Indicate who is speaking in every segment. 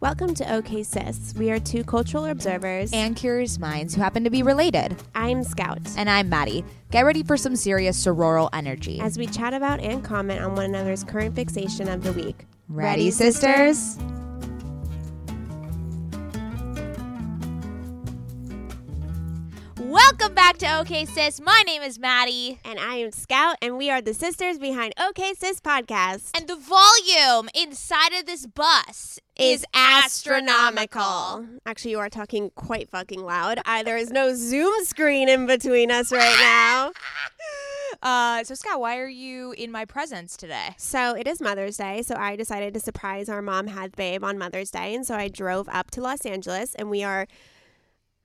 Speaker 1: Welcome to OK Sis. We are two cultural observers.
Speaker 2: and curious minds who happen to be related.
Speaker 1: I'm Scout.
Speaker 2: And I'm Maddie. Get ready for some serious sororal energy.
Speaker 1: As we chat about and comment on one another's current fixation of the week.
Speaker 2: Ready, sisters?
Speaker 3: Welcome back to OK Sis. My name is Maddie.
Speaker 1: And I am Scout, and we are the sisters behind OK Sis podcast.
Speaker 3: And the volume inside of this bus
Speaker 1: is astronomical. Actually, you are talking quite fucking loud. I, there is no Zoom screen in between us right now.
Speaker 2: Uh, so, Scout, why are you in my presence today?
Speaker 1: So it is Mother's Day, so I decided to surprise our mom had babe on Mother's Day, and so I drove up to Los Angeles, and we are.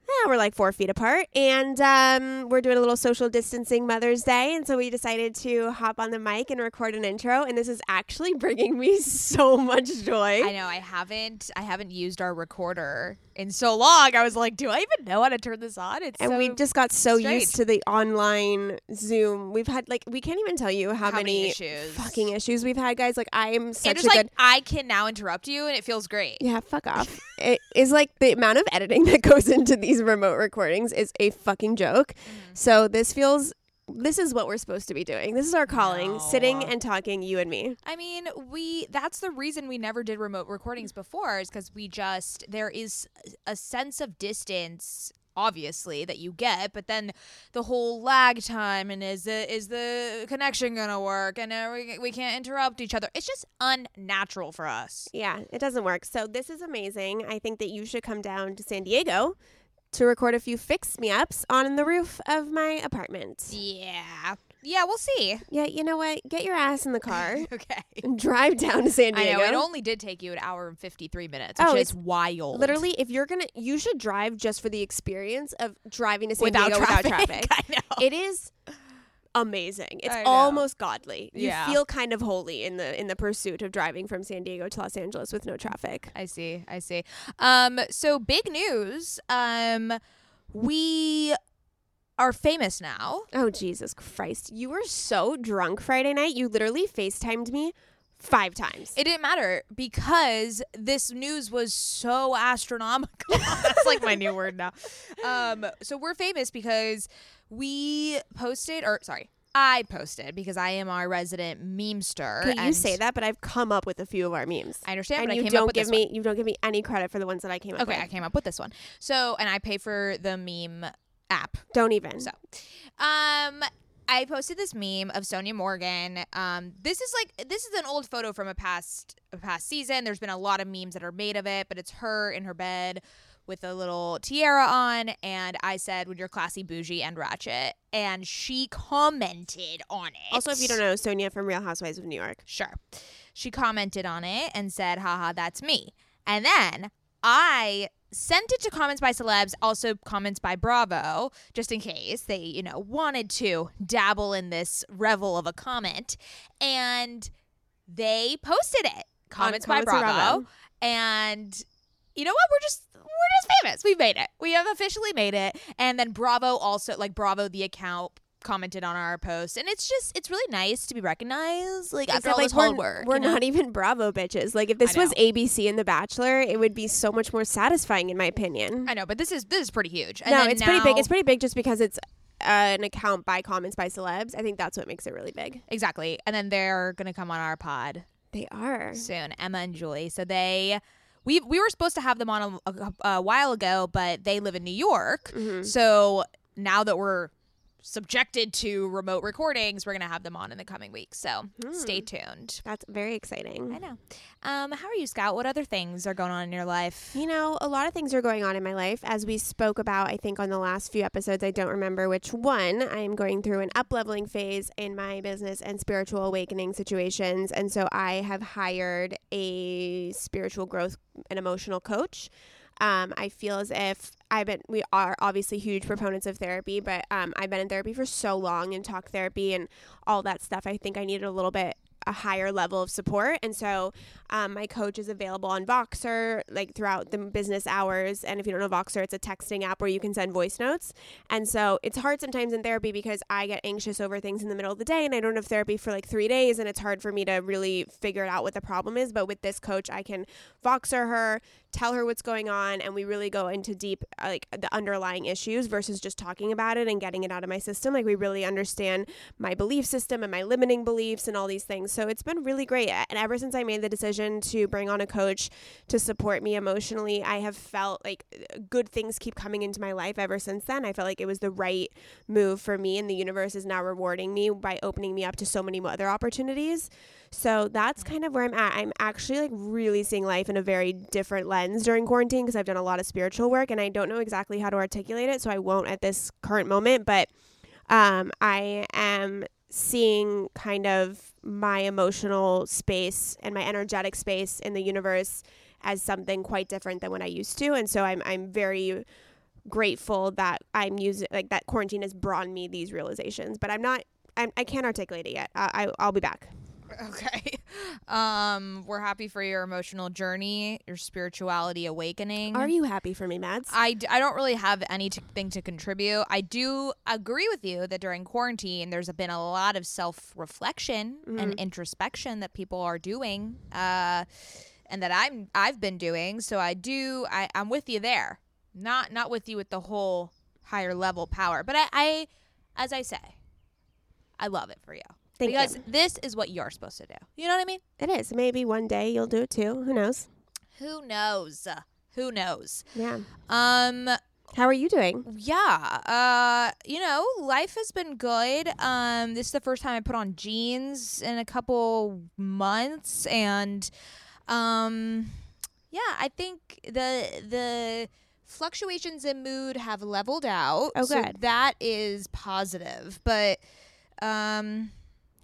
Speaker 1: Yeah, we're like four feet apart, and um, we're doing a little social distancing Mother's Day, and so we decided to hop on the mic and record an intro. And this is actually bringing me so much joy.
Speaker 2: I know I haven't I haven't used our recorder in so long. I was like, do I even know how to turn this on? It's
Speaker 1: and
Speaker 2: so
Speaker 1: we just got so
Speaker 2: strange.
Speaker 1: used to the online Zoom. We've had like we can't even tell you how,
Speaker 2: How many
Speaker 1: many,
Speaker 2: issues.
Speaker 1: fucking issues we've had, guys. Like I'm
Speaker 2: and
Speaker 1: such
Speaker 2: just
Speaker 1: a
Speaker 2: like
Speaker 1: good.
Speaker 2: I can now interrupt you, and it feels great.
Speaker 1: Yeah, fuck off. it is like the amount of editing that goes into these remote recordings is a fucking joke.
Speaker 2: Mm-hmm.
Speaker 1: So this feels. This is what we're supposed to be doing. This is our calling, sitting and talking, you and me.
Speaker 2: I mean, we that's the reason we never did remote recordings before is because we just there is a sense of distance obviously that you get but then the whole lag time and is the is the connection gonna work and uh, we, we can't interrupt each other it's just unnatural for us
Speaker 1: Yeah, it doesn't work. So this is amazing. I think that you should come down to San Diego to record a few fix me ups on the roof of my apartment.
Speaker 2: yeah yeah we'll see
Speaker 1: Yeah, you know what? Get your ass in the car
Speaker 2: okay
Speaker 1: and drive down to San Diego.
Speaker 2: I know it only did take you an hour and 53 minutes oh, which
Speaker 1: Oh,
Speaker 2: is wild
Speaker 1: Literally, if you're gonna, you should drive just for the experience of driving to San
Speaker 2: without
Speaker 1: Diego
Speaker 2: traffic,
Speaker 1: without traffic.
Speaker 2: I know
Speaker 1: It is amazing. It's almost godly. You
Speaker 2: Yeah.
Speaker 1: feel kind of holy in the in the pursuit of driving from San Diego to Los Angeles with no traffic.
Speaker 2: I see. I see. Um, so big news. Um, we are famous now.
Speaker 1: Oh Jesus Christ! You were so drunk Friday night. You literally FaceTimed me five times.
Speaker 2: It didn't matter because this news was so astronomical. That's like my new word now. Um, so we're famous because we posted, or sorry, I posted because I am our resident memester.
Speaker 1: Okay, you say that, but I've come up with a few of our memes.
Speaker 2: I understand,
Speaker 1: and
Speaker 2: but I
Speaker 1: you
Speaker 2: came
Speaker 1: don't
Speaker 2: with
Speaker 1: give me
Speaker 2: one.
Speaker 1: you don't give me any credit for the ones that I came up
Speaker 2: Okay,
Speaker 1: with.
Speaker 2: I came up with this one. So, and I pay for the meme app.
Speaker 1: Don't even.
Speaker 2: So, um, I posted this meme of Sonja Morgan. Um, this is like this is an old photo from a past a past season. There's been a lot of memes that are made of it, but it's her in her bed with a little tiara on, and I said, "When you're classy, bougie, and ratchet," and she commented on it.
Speaker 1: Also, if you don't know, Sonja from Real Housewives of New York.
Speaker 2: Sure. She commented on it and said, haha, that's me. And then I sent it to comments by celebs, also comments by Bravo, just in case they, you know, wanted to dabble in this revel of a comment. And they posted it. Comments, by
Speaker 1: Comments by
Speaker 2: Bravo.
Speaker 1: Bravo.
Speaker 2: And you know what? We're just we're just famous. We've made it. We have officially made it. And then Bravo also like Bravo the account commented on our post and it's just it's really nice to be recognized like after
Speaker 1: Except,
Speaker 2: all
Speaker 1: like,
Speaker 2: this hard
Speaker 1: we're,
Speaker 2: work
Speaker 1: We're
Speaker 2: you know?
Speaker 1: not even Bravo bitches. Like if this was. ABC and The Bachelor, it would be so much more satisfying, in my opinion.
Speaker 2: I know, but this is this is pretty huge. And
Speaker 1: no, it's pretty big. It's pretty big just because it's uh, an account by comments by celebs. I think that's what makes it really big.
Speaker 2: exactly. And then they're gonna come on our pod
Speaker 1: They are.
Speaker 2: soon, Emma and Julie. So they. We, we were supposed to have them on a, a, a while ago, but they live in New York.
Speaker 1: Mm-hmm.
Speaker 2: So now that we're subjected to remote recordings, we're gonna have them on in the coming weeks. So stay tuned.
Speaker 1: That's very exciting.
Speaker 2: I know. Um, how are you, Scout? What other things are going on in your life?
Speaker 1: You know, a lot of things are going on in my life. As we spoke about, I think on the last few episodes, I don't remember which one. I'm going through an up leveling phase in my business and spiritual awakening situations. And so I have hired a spiritual growth and emotional coach. Um, I feel as if I've been, we are obviously huge proponents of therapy, but um, I've been in therapy for so long and talk therapy and all that stuff. I think I needed a little bit a higher level of support. And so um, my coach is available on Voxer like throughout the business hours. And if you don't know Voxer, it's a texting app where you can send voice notes. And so it's hard sometimes in therapy because I get anxious over things in the middle of the day and I don't have therapy for like three days. And it's hard for me to really figure out what the problem is. But with this coach, I can Voxer her, tell her what's going on, and we really go into deep uh, like the underlying issues versus just talking about it and getting it out of my system. Like we really understand my belief system and my limiting beliefs and all these things. So it's been really great. And ever since I made the decision to bring on a coach to support me emotionally, I have felt like good things keep coming into my life ever since then. I felt like it was the right move for me, and the universe is now rewarding me by opening me up to so many other opportunities. So that's kind of where I'm at. I'm actually like really seeing life in a very different lens during quarantine because I've done a lot of spiritual work and I don't know exactly how to articulate it. So I won't at this current moment, but um, I am seeing kind of my emotional space and my energetic space in the universe as something quite different than what I used to. And so I'm, I'm very grateful that I'm using like that quarantine has brought me these realizations, but I'm not, I'm, I can't articulate it yet. I, I, I'll be back.
Speaker 2: Okay. Um, we're happy for your emotional journey, your spirituality awakening.
Speaker 1: Are you happy for me, Mads?
Speaker 2: I, d- I don't really have anything to contribute. I do agree with you that during quarantine, there's been a lot of self reflection and introspection that people are doing, uh, and that I'm I've been doing. So I do I, I'm with you there. Not not with you with the whole higher level power, but I, I as I say, I love it for you
Speaker 1: Thank you.
Speaker 2: because this is what you're supposed to do. You know what I mean?
Speaker 1: It is. Maybe one day you'll do it too. Who knows?
Speaker 2: Who knows? Who knows?
Speaker 1: Yeah.
Speaker 2: Um,
Speaker 1: How are you doing?
Speaker 2: yeah. Uh, you know, life has been good. Um, this is the first time I put on jeans in a couple months, and um, yeah, I think the the fluctuations in mood have leveled out.
Speaker 1: Oh,
Speaker 2: so
Speaker 1: good.
Speaker 2: that is positive, but um,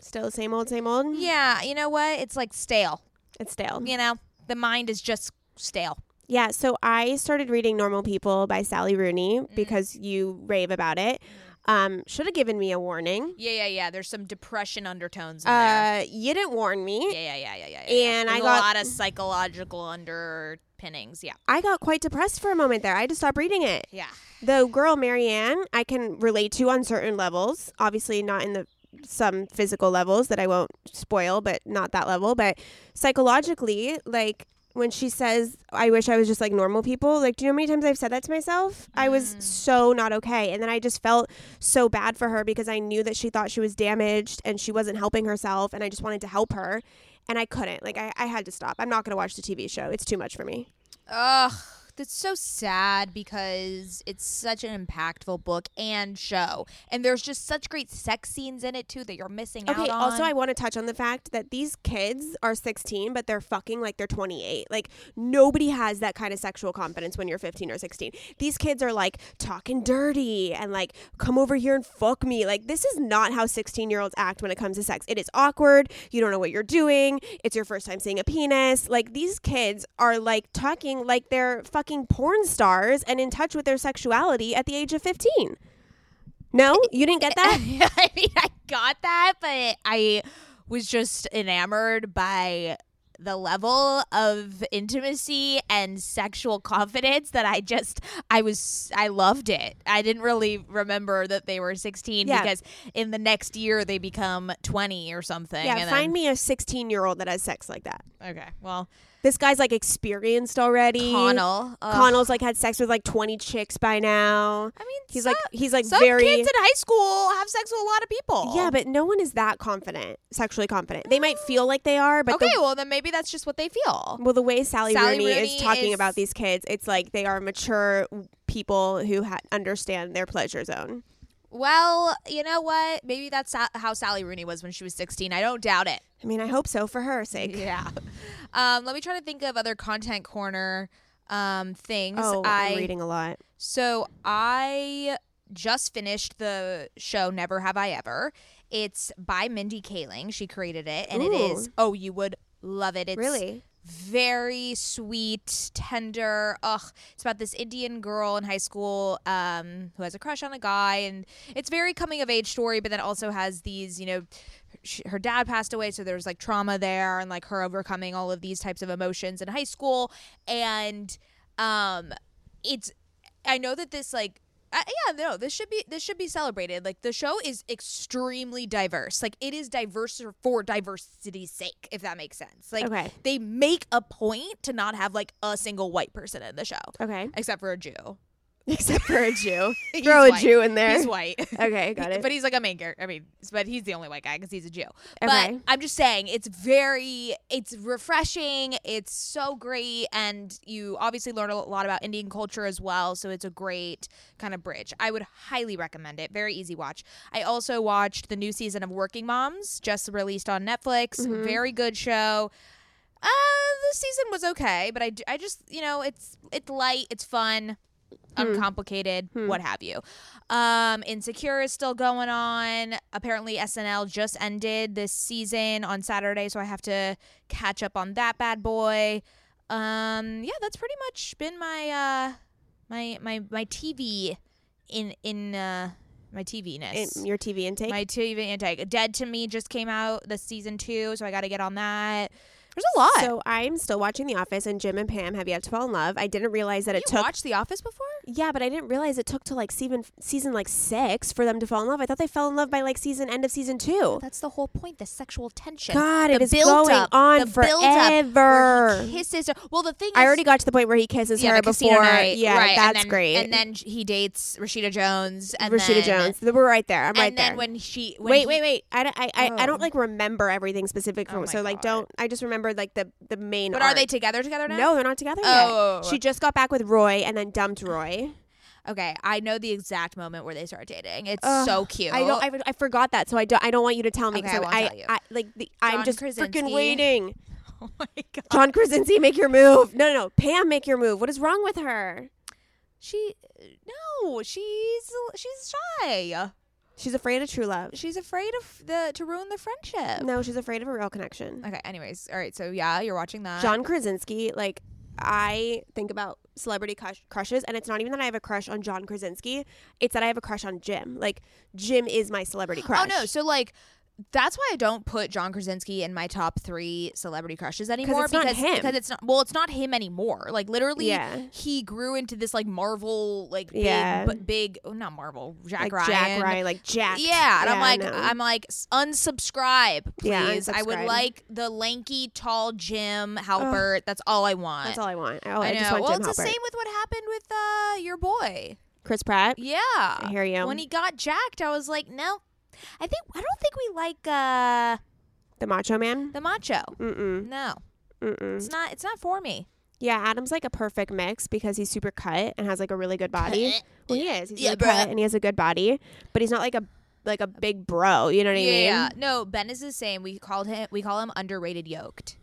Speaker 1: Still the same old, same old?
Speaker 2: yeah, you know what? It's like stale.
Speaker 1: It's stale.
Speaker 2: You know, the mind is just stale.
Speaker 1: Yeah, so I started reading Normal People by Sally Rooney because you rave about it. Um, should have given me a warning.
Speaker 2: Yeah, yeah, yeah. There's some depression undertones in there.
Speaker 1: Uh, you didn't warn me.
Speaker 2: Yeah, yeah, yeah, yeah, yeah. yeah.
Speaker 1: And I got-
Speaker 2: a lot of psychological underpinnings. Yeah,
Speaker 1: I got quite depressed for a moment there. I had to stop reading it.
Speaker 2: yeah.
Speaker 1: The girl Marianne, I can relate to on certain levels. Obviously, not in the some physical levels that I won't spoil, but not that level. But psychologically, like when she says, "I wish I was just like normal people," like, do you know how many times I've said that to myself? I was mm. so not okay, and then I just felt so bad for her because I knew that she thought she was damaged and she wasn't helping herself, and I just wanted to help her, and I couldn't. Like, I, I had to stop. I'm not going to watch the TV show. It's too much for me.
Speaker 2: Ugh, that's so sad because it's such an impactful book and show, and there's just such great sex scenes in it too that you're missing
Speaker 1: Okay,
Speaker 2: out on.
Speaker 1: also I want to touch on the fact that these kids are 16 but they're fucking like they're 28. Like nobody has that kind of sexual confidence when you're 15 or 16. These kids are like talking dirty and like come over here and fuck me. Like this is not how 16-year-olds act when it comes to sex. It is awkward. You don't know what you're doing. It's your first time seeing a penis. Like these kids are like talking like they're fucking porn stars and in touch with their sexuality at the age of 15. No, you didn't get that?
Speaker 2: I mean, I got that, but I was just enamored by the level of intimacy and sexual confidence that I just I was I loved it. I didn't really remember that they were 16
Speaker 1: Yeah.
Speaker 2: because in the next year they become 20 or something.
Speaker 1: Yeah, find
Speaker 2: then-
Speaker 1: me a 16 year old that has sex like that.
Speaker 2: Okay, well,
Speaker 1: This guy's like experienced already.
Speaker 2: Connell. ugh.
Speaker 1: Connell's like had sex with like 20 chicks by now.
Speaker 2: I mean,
Speaker 1: He's
Speaker 2: some,
Speaker 1: like he's like
Speaker 2: some
Speaker 1: very
Speaker 2: kids in high school have sex with a lot of people.
Speaker 1: Yeah, but no one is that confident, sexually confident. They might feel like they are, but
Speaker 2: okay,
Speaker 1: the,
Speaker 2: well then maybe that's just what they feel.
Speaker 1: well the way Sally,
Speaker 2: Sally
Speaker 1: Rooney,
Speaker 2: Rooney
Speaker 1: is talking
Speaker 2: is-
Speaker 1: about these kids, it's like they are mature people who ha- understand their pleasure zone.
Speaker 2: Well, you know what? Maybe that's how Sally Rooney was when she was 16. I don't doubt it.
Speaker 1: I mean, I hope so for her sake.
Speaker 2: Yeah. Um, let me try to think of other content corner um, things.
Speaker 1: Oh,
Speaker 2: I
Speaker 1: I'm reading a lot.
Speaker 2: So I just finished the show Never Have I Ever. It's by Mindy Kaling. She created it, and it is. Oh, you would love it. It's
Speaker 1: Really?
Speaker 2: Very sweet, tender. Ugh, it's about this Indian girl in high school um, who has a crush on a guy, and it's very coming of age story. But then also has these, you know, her dad passed away, so there's like trauma there, and like her overcoming all of these types of emotions in high school, and um, it's. I know that this like uh, yeah, no, this should be this should be celebrated. Like the show is extremely diverse. Like it is diverse for diversity's sake, if that makes sense. Like
Speaker 1: Okay.
Speaker 2: they make a point to not have like a single white person in the show,
Speaker 1: Okay.
Speaker 2: except for a Jew.
Speaker 1: Except for a Jew. Throw a
Speaker 2: white.
Speaker 1: Jew in there.
Speaker 2: He's white.
Speaker 1: Okay, got it.
Speaker 2: But he's like a main character. I mean, but he's the only white guy because he's a Jew.
Speaker 1: Okay.
Speaker 2: But I'm just saying, it's very, it's refreshing. It's so great, and you obviously learn a lot about Indian culture as well. So it's a great kind of bridge. I would highly recommend it. Very easy watch. I also watched the new season of Working Moms, just released on Netflix.
Speaker 1: Mm-hmm.
Speaker 2: Very good show. Uh, the season was okay, but I, I just you know it's it's light, it's fun, uncomplicated, what have you. Um, Insecure is still going on. Apparently, SNL just ended this season on Saturday, so I have to catch up on that bad boy. Um, yeah, that's pretty much been my uh my my my TV in in uh my TV ness.
Speaker 1: In your TV intake.
Speaker 2: My TV intake. Dead to Me just came out the season two, so I got to get on that. There's a lot.
Speaker 1: So I'm still watching The Office, and Jim and Pam have yet to fall in love. I didn't realize that it
Speaker 2: you
Speaker 1: took.
Speaker 2: watched The Office before?
Speaker 1: yeah, but I didn't realize it took to like season season like six for them to fall in love. I thought they fell in love by like season end of season two.
Speaker 2: That's the whole point. The sexual tension.
Speaker 1: God,
Speaker 2: the
Speaker 1: it is going
Speaker 2: up,
Speaker 1: on
Speaker 2: the build up where
Speaker 1: forever.
Speaker 2: he kisses her. Well, the thing
Speaker 1: I
Speaker 2: is,
Speaker 1: already got to the point where he kisses
Speaker 2: yeah,
Speaker 1: her before.
Speaker 2: night,
Speaker 1: yeah,
Speaker 2: right,
Speaker 1: that's
Speaker 2: and then,
Speaker 1: great.
Speaker 2: And then he dates Rashida Jones. And
Speaker 1: Rashida
Speaker 2: then,
Speaker 1: Jones. We're right there. I'm right. there.
Speaker 2: and then when she when
Speaker 1: wait,
Speaker 2: he-
Speaker 1: wait, wait. I, don't- I, I, I
Speaker 2: Oh.
Speaker 1: don't like remember everything specific
Speaker 2: Oh
Speaker 1: from
Speaker 2: my
Speaker 1: so like
Speaker 2: God.
Speaker 1: don't I just remember like the the main
Speaker 2: But are they together together now?
Speaker 1: No, they're not together
Speaker 2: Oh.
Speaker 1: yet. She just got back with Roy and then dumped Roy.
Speaker 2: Okay, I know the exact moment where they start dating. It's
Speaker 1: Ugh,
Speaker 2: so cute.
Speaker 1: I don't. I, I forgot that, so I don't. I don't want you to tell me.
Speaker 2: Okay, I
Speaker 1: I,
Speaker 2: tell you.
Speaker 1: I, like the, I'm just
Speaker 2: Krasinski.
Speaker 1: freaking waiting.
Speaker 2: oh my god.
Speaker 1: John Krasinski, make your move. No, no, no. Pam, make your move. What is wrong with her?
Speaker 2: She no, she's she's shy.
Speaker 1: She's afraid of true love.
Speaker 2: She's afraid of the to ruin the friendship.
Speaker 1: No, she's afraid of a real connection.
Speaker 2: Okay, anyways, all right. So yeah, you're watching that.
Speaker 1: John Krasinski, like I think about celebrity crush- crushes, and it's not even that I have a crush on John Krasinski. It's that I have a crush on Jim. Like Jim is my celebrity crush.
Speaker 2: Oh no, so like that's why I don't put John Krasinski in my top three celebrity crushes anymore
Speaker 1: it's
Speaker 2: because
Speaker 1: him.
Speaker 2: because it's not well, it's not him anymore. Like literally,
Speaker 1: Yeah.
Speaker 2: he grew into this like Marvel like big,
Speaker 1: Yeah.
Speaker 2: b- big oh, not Marvel Jack
Speaker 1: like
Speaker 2: Ryan.
Speaker 1: Jack Ryan, like Jack.
Speaker 2: Yeah, and I'm like,
Speaker 1: no.
Speaker 2: I'm like, "S- unsubscribe,
Speaker 1: Yeah,
Speaker 2: please. I would like the lanky, tall Jim Halpert. That's all I want.
Speaker 1: That's all I want. Oh, I,
Speaker 2: I know.
Speaker 1: just want
Speaker 2: well,
Speaker 1: Jim
Speaker 2: it's the same with what happened with uh your boy.
Speaker 1: Chris Pratt.
Speaker 2: Yeah,
Speaker 1: I hear you.
Speaker 2: When he got jacked, I was like, no. I think I don't think we like uh
Speaker 1: The Macho Man.
Speaker 2: the macho.
Speaker 1: Mm-mm.
Speaker 2: No,
Speaker 1: Mm-mm.
Speaker 2: it's not. It's not for me.
Speaker 1: Yeah, Adam's like a perfect mix because he's super cut and has like a really good body. well, he is. He's
Speaker 2: Yeah,
Speaker 1: really
Speaker 2: bruh.
Speaker 1: cut and he has a good body, but he's not like a like a big bro. You know what I mean?
Speaker 2: Yeah. No, Ben is the same. We called him. We call him underrated yoked.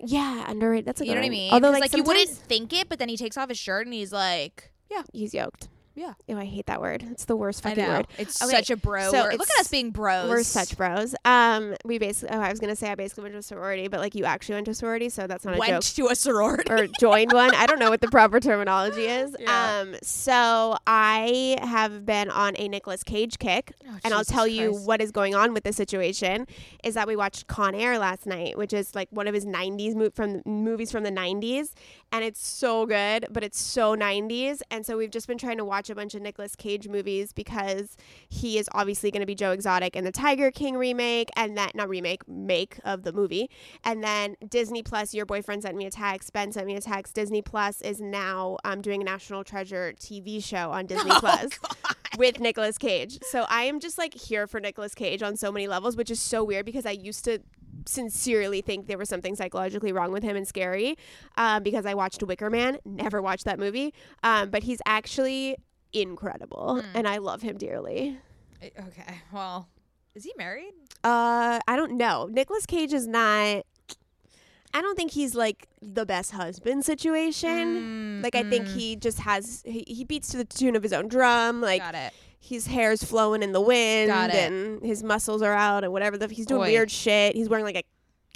Speaker 1: Yeah, underrated. That's a
Speaker 2: You
Speaker 1: good
Speaker 2: know what I mean?
Speaker 1: Although
Speaker 2: 'Cause,
Speaker 1: like,
Speaker 2: you wouldn't think it, but then he takes off his shirt and he's like, yeah,
Speaker 1: he's yoked.
Speaker 2: Yeah.
Speaker 1: Oh, I hate that word. It's the worst fucking word.
Speaker 2: It's
Speaker 1: Okay,
Speaker 2: such a bro.
Speaker 1: so
Speaker 2: word. Look at us being bros.
Speaker 1: We're such bros. Um, we basically. Oh, I was gonna say I basically went to a sorority, but like you actually went to a sorority, so that's not a joke.
Speaker 2: went to a sorority.
Speaker 1: or joined one. I don't know what the proper terminology is.
Speaker 2: Yeah.
Speaker 1: Um, so I have been on a Nicolas Cage kick,
Speaker 2: Oh,
Speaker 1: and I'll tell you what is going on with this situation. Is that we watched Con Air last night, which is like one of his '90s mo- from movies from the '90s, and it's so good, but it's so '90s, and so we've just been trying to watch a bunch of Nicolas Cage movies because he is obviously going to be Joe Exotic in the Tiger King remake, and that not remake, make of the movie, and then Disney Plus. Your boyfriend sent me a text. Ben sent me a text. Disney Plus is now um, doing a National Treasure TV show on Disney
Speaker 2: Oh,
Speaker 1: Plus with Nicolas Cage. So I am just like here for Nicolas Cage on so many levels, which is so weird because I used to sincerely think there was something psychologically wrong with him and scary um, because I watched Wicker Man. Never watched that movie, um, but he's actually incredible, and I love him dearly.
Speaker 2: Okay. Well, is he married?
Speaker 1: Uh, I don't know. Nicolas Cage is not. I don't think he's like the best husband situation. like I think he just has he, he beats to the tune of his own drum. Like
Speaker 2: Got it.
Speaker 1: his hair's flowing in the wind
Speaker 2: Got it.
Speaker 1: and his muscles are out and whatever. The, he's doing
Speaker 2: Oy.
Speaker 1: weird shit. He's wearing like a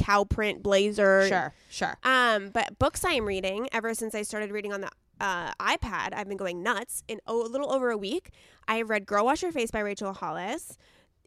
Speaker 1: cow print blazer.
Speaker 2: Sure. Sure.
Speaker 1: Um, but books I am reading ever since I started reading on the uh, iPad, I've been going nuts. In oh, a little over a week, I have read Girl Wash Your Face by Rachel Hollis.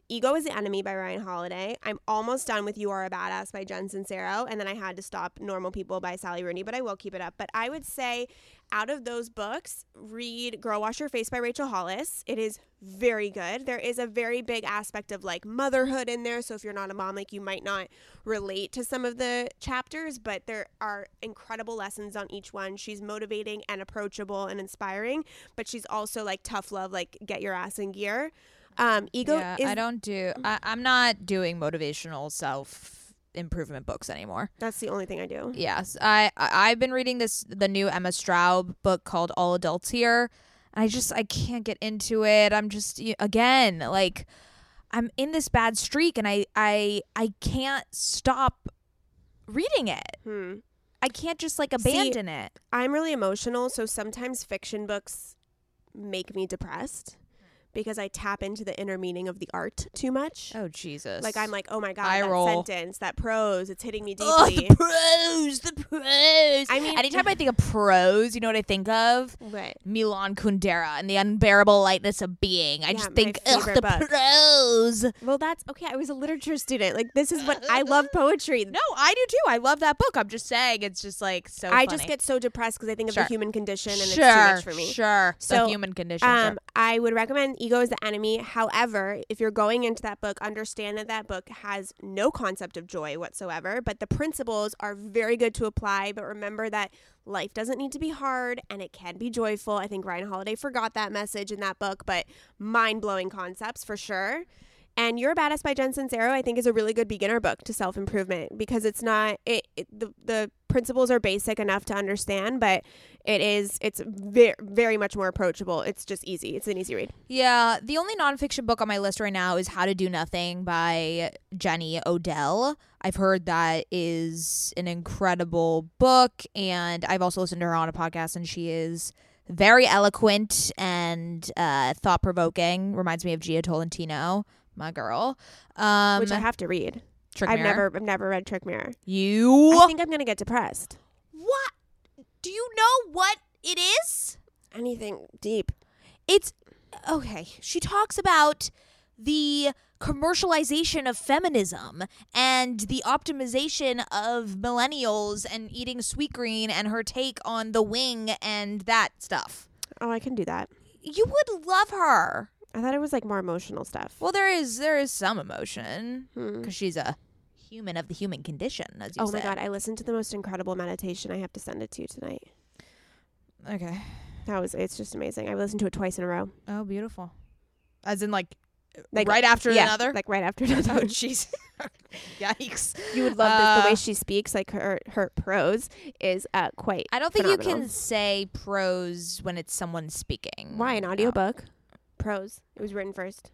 Speaker 1: Ego is the Enemy by Ryan Holiday. I'm almost done with You Are a Badass by Jen Sincero. And then I had to stop Normal People by Sally Rooney, but I will keep it up. But I would say out of those books, read Girl Wash Your Face by Rachel Hollis. It is very good. There is a very big aspect of like motherhood in there. So if you're not a mom, like you might not relate to some of the chapters, but there are incredible lessons on each one. She's motivating and approachable and inspiring, but she's also like tough love, like get your ass in gear. Um, ego
Speaker 2: yeah,
Speaker 1: is
Speaker 2: I don't do. I, I'm not doing motivational self improvement books anymore.
Speaker 1: that's the only thing I do.
Speaker 2: Yes, I, I I've been reading this the new Emma Straub book called All Adults Here. I just I can't get into it. I'm just again like I'm in this bad streak, and I I I can't stop reading it.
Speaker 1: Hmm.
Speaker 2: I can't just like
Speaker 1: See,
Speaker 2: abandon it.
Speaker 1: I'm really emotional, so sometimes fiction books make me depressed because I tap into the inner meaning of the art too much.
Speaker 2: Oh Jesus!
Speaker 1: Like I'm like, oh my god,
Speaker 2: Eye
Speaker 1: that
Speaker 2: roll.
Speaker 1: sentence, that prose, it's hitting me
Speaker 2: Oh,
Speaker 1: deeply.
Speaker 2: the prose, the prose.
Speaker 1: I mean-
Speaker 2: anytime I think of prose, you know what I think of?
Speaker 1: What?
Speaker 2: Milan Kundera and the unbearable lightness of being. I
Speaker 1: Yeah,
Speaker 2: just think, ugh, the
Speaker 1: book.
Speaker 2: prose.
Speaker 1: Well, that's okay. I was a literature student. Like this is what I love poetry.
Speaker 2: No, I do too. I love that book. I'm just saying, it's just like so.
Speaker 1: I just get so depressed because I think of
Speaker 2: Sure.
Speaker 1: the human condition and
Speaker 2: sure,
Speaker 1: it's too much for me.
Speaker 2: Sure,
Speaker 1: So,
Speaker 2: the human condition.
Speaker 1: Um,
Speaker 2: sure.
Speaker 1: I would recommend Ego is the Enemy. However, if you're going into that book, understand that that book has no concept of joy whatsoever, but the principles are very good to apply. But remember that life doesn't need to be hard and it can be joyful. I think Ryan Holiday forgot that message in that book, but mind blowing concepts for sure. And You're a Badass by Jen Sincero, I think, is a really good beginner book to self improvement because it's not it, it the the principles are basic enough to understand, but it is it's very very much more approachable. It's just easy. It's an easy read.
Speaker 2: Yeah, the only nonfiction book on my list right now is How to Do Nothing by Jenny Odell. I've heard that is an incredible book, and I've also listened to her on a podcast, and she is very eloquent and uh, thought provoking. Reminds me of Jia Tolentino, my girl. Um,
Speaker 1: which I have to read.
Speaker 2: Trick
Speaker 1: I've
Speaker 2: Mirror.
Speaker 1: never I've never read Trick Mirror.
Speaker 2: You
Speaker 1: I think I'm gonna get depressed.
Speaker 3: What? Do you know what it is?
Speaker 1: Anything deep.
Speaker 2: it's okay. She talks about the commercialization of feminism and the optimization of millennials and eating Sweetgreen and her take on the wing and that stuff.
Speaker 1: Oh, I can do that.
Speaker 2: You would love her.
Speaker 1: I thought it was like more emotional stuff.
Speaker 2: Well, there is there is some emotion
Speaker 1: Hmm.
Speaker 2: because she's a human of the human condition, as you
Speaker 1: Oh
Speaker 2: said.
Speaker 1: my god, I listened to the most incredible meditation. I have to send it to you tonight.
Speaker 2: Okay.
Speaker 1: That was it's just amazing. I listened to it twice in a row.
Speaker 2: Oh, beautiful. As in, like,
Speaker 1: Like
Speaker 2: right after
Speaker 1: yeah,
Speaker 2: another.
Speaker 1: Like right after
Speaker 2: oh,
Speaker 1: another.
Speaker 2: jeez. Yikes.
Speaker 1: you would love this. The way
Speaker 2: Uh,
Speaker 1: she speaks, like her her prose is uh quite
Speaker 2: I don't think you can say prose when it's someone speaking.
Speaker 1: Why an
Speaker 2: No.
Speaker 1: Prose. It was written first.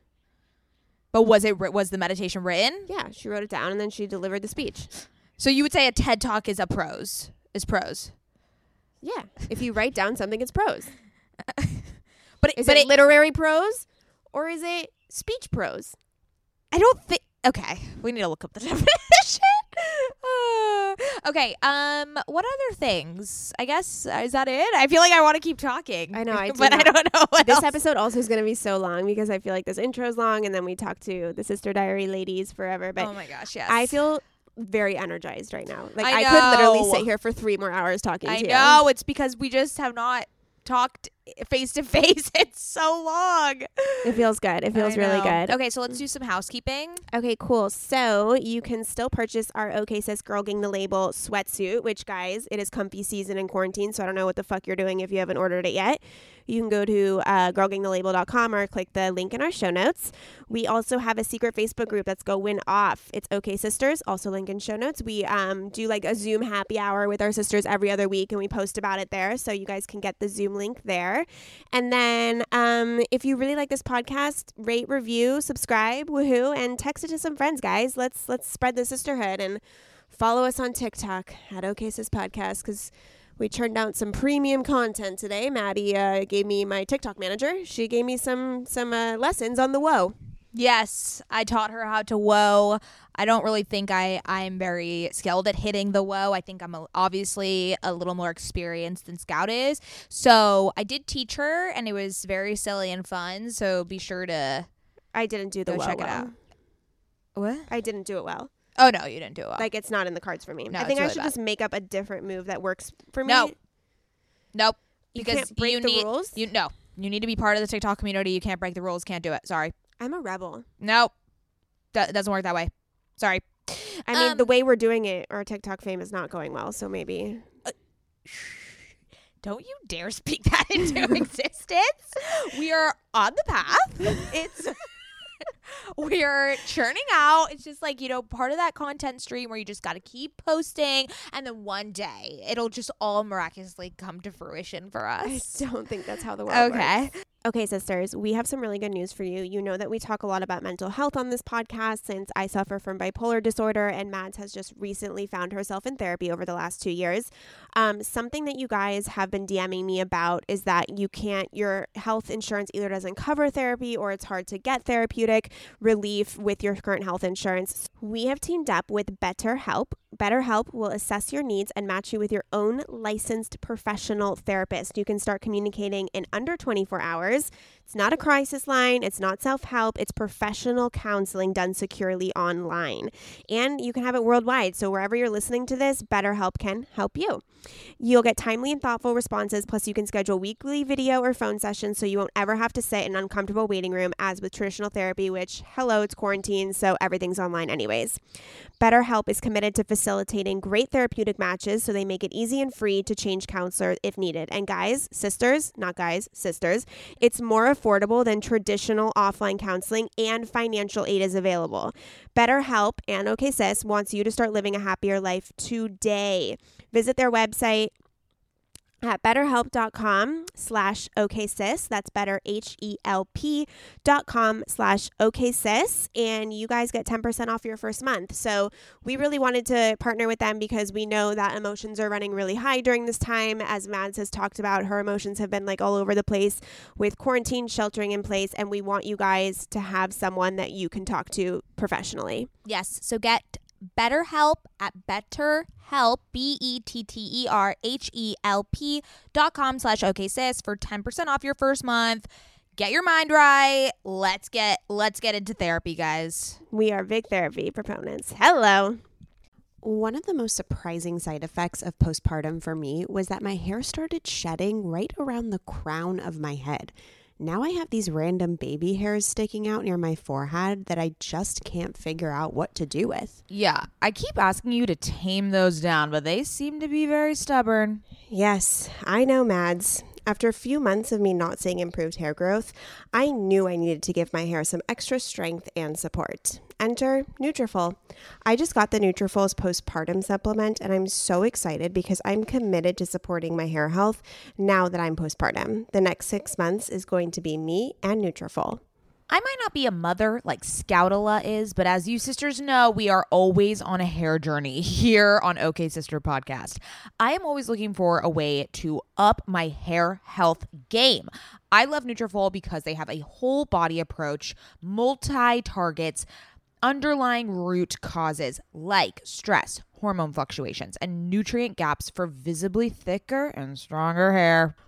Speaker 2: But was it writ- was the meditation written?
Speaker 1: Yeah, she wrote it down and then she delivered the speech.
Speaker 2: So you would say a TED talk is a prose. Is prose.
Speaker 1: Yeah. if you write down something, it's prose.
Speaker 2: But it,
Speaker 1: Is
Speaker 2: but
Speaker 1: it,
Speaker 2: it,
Speaker 1: literary prose or is it speech prose?
Speaker 2: I don't think Okay, we need to look up the definition. Okay, um what other things? I guess uh, is that it? I feel like I want to keep talking.
Speaker 1: I know, I do
Speaker 2: but I don't know what
Speaker 1: This
Speaker 2: else.
Speaker 1: episode also is going to be so long because I feel like this intro is long and then we talk to the Sister Diary ladies forever. But
Speaker 2: oh my gosh, yes.
Speaker 1: I feel very energized right now. Like
Speaker 2: I
Speaker 1: I, could literally sit here for three more hours talking
Speaker 2: I
Speaker 1: to you.
Speaker 2: know it's because we just have not talked face to face in so long.
Speaker 1: It feels good. It feels really good.
Speaker 2: Okay, so let's do some housekeeping.
Speaker 1: Okay, cool. So you can still purchase our OK Sis Girl Gang the Label sweatsuit, which, guys, it is comfy season in quarantine. So I don't know what the fuck you're doing if you haven't ordered it yet. You can go to uh, girlgangthelabel.com or click the link in our show notes. We also have a secret Facebook group that's Go Win Off. It's OK Sisters, also link in show notes. We um, do like a Zoom happy hour with our sisters every other week and we post about it there. So you guys can get the Zoom link there. And then um, if you really like this podcast, rate, review, subscribe, woohoo, and text it to some friends, guys. Let's let's spread the sisterhood and follow us on TikTok at OKSIS Podcast because we turned out some premium content today. Maddie uh, gave me my TikTok manager. She gave me some some uh, lessons on the woe.
Speaker 2: Yes, I taught her how to woe. I don't really think I I'm very skilled at hitting the woe. I think I'm a, obviously a little more experienced than Scout is. So I did teach her, and it was very silly and fun. So be sure to
Speaker 1: I didn't do the
Speaker 2: Go
Speaker 1: woe
Speaker 2: check it out. what?
Speaker 1: I didn't do it well.
Speaker 2: Oh no, you didn't do it. Well.
Speaker 1: Like it's not in the cards for me.
Speaker 2: No,
Speaker 1: I think I should
Speaker 2: bad.
Speaker 1: just make up a different move that works for me.
Speaker 2: No. nope.
Speaker 1: You
Speaker 2: Because
Speaker 1: can't break
Speaker 2: you
Speaker 1: the
Speaker 2: need
Speaker 1: rules?
Speaker 2: you no. You need to be part of the TikTok community. You can't break the rules. Can't do it. Sorry.
Speaker 1: I'm a rebel.
Speaker 2: Nope. That doesn't work that way. Sorry.
Speaker 1: I mean,
Speaker 2: Um,
Speaker 1: the way we're doing it, our TikTok fame is not going well. So maybe
Speaker 2: Don't you dare speak that into existence. We are on the path. It's we are churning out. It's just like, you know, part of that content stream where you just got to keep posting and then one day it'll just all miraculously come to fruition for us.
Speaker 1: I don't think that's how the world
Speaker 2: Okay.
Speaker 1: works. Okay. Okay, sisters, we have some really good news for you. You know that we talk a lot about mental health on this podcast since I suffer from bipolar disorder, and Mads has just recently found herself in therapy over the last two years. Um, something that you guys have been DMing me about is that you can't, your health insurance either doesn't cover therapy or it's hard to get therapeutic relief with your current health insurance. We have teamed up with BetterHelp. BetterHelp will assess your needs and match you with your own licensed professional therapist. You can start communicating in under 24 hours. It's not a crisis line, it's not self help, it's professional counseling done securely online. And you can have it worldwide. So wherever you're listening to this, BetterHelp can help you. You'll get timely and thoughtful responses, plus, you can schedule weekly video or phone sessions so you won't ever have to sit in an uncomfortable waiting room as with traditional therapy, which, hello, it's quarantine, so everything's online anyways. BetterHelp is committed to facilitating great therapeutic matches so they make it easy and free to change counselor if needed. And guys, sisters, not guys, sisters, it's more affordable than traditional offline counseling and financial aid is available. BetterHelp and OKSIS wants you to start living a happier life today. Visit their website at betterhelp.com slash oksis. That's better h-e-l-p dot com slash oksis. And you guys get 10% off your first month. So we really wanted to partner with them because we know that emotions are running really high during this time. As mads has talked about her emotions have been like all over the place with quarantine sheltering in place. And we want you guys to have someone that you can talk to professionally.
Speaker 2: Yes. So get BetterHelp at BetterHelp, B E T T E R H E L P dot com slash OK sis for 10% off your first month. Get your mind right. Let's get let's get into therapy, guys.
Speaker 1: we are big therapy proponents hello
Speaker 4: One of the most surprising side effects of postpartum for me was that my hair started shedding right around the crown of my head. Now I have these random baby hairs sticking out near my forehead that I just can't figure out what to do with.
Speaker 2: Yeah, I keep asking you to tame those down, but they seem to be very stubborn.
Speaker 1: Yes, I know, Mads. After a few months of me not seeing improved hair growth, I knew I needed to give my hair some extra strength and support. Enter Nutrafol. I just got the Nutrafol's postpartum supplement and I'm so excited because I'm committed to supporting my hair health now that I'm postpartum. The next 6 months is going to be me and Nutrafol.
Speaker 2: I might not be a mother like Scoutala is, but as you sisters know, we are always on a hair journey here on OK Sister Podcast. I am always looking for a way to up my hair health game. I love Nutrafol because they have a whole body approach, multi targets, underlying root causes like stress, hormone fluctuations, and nutrient gaps for visibly thicker and stronger hair.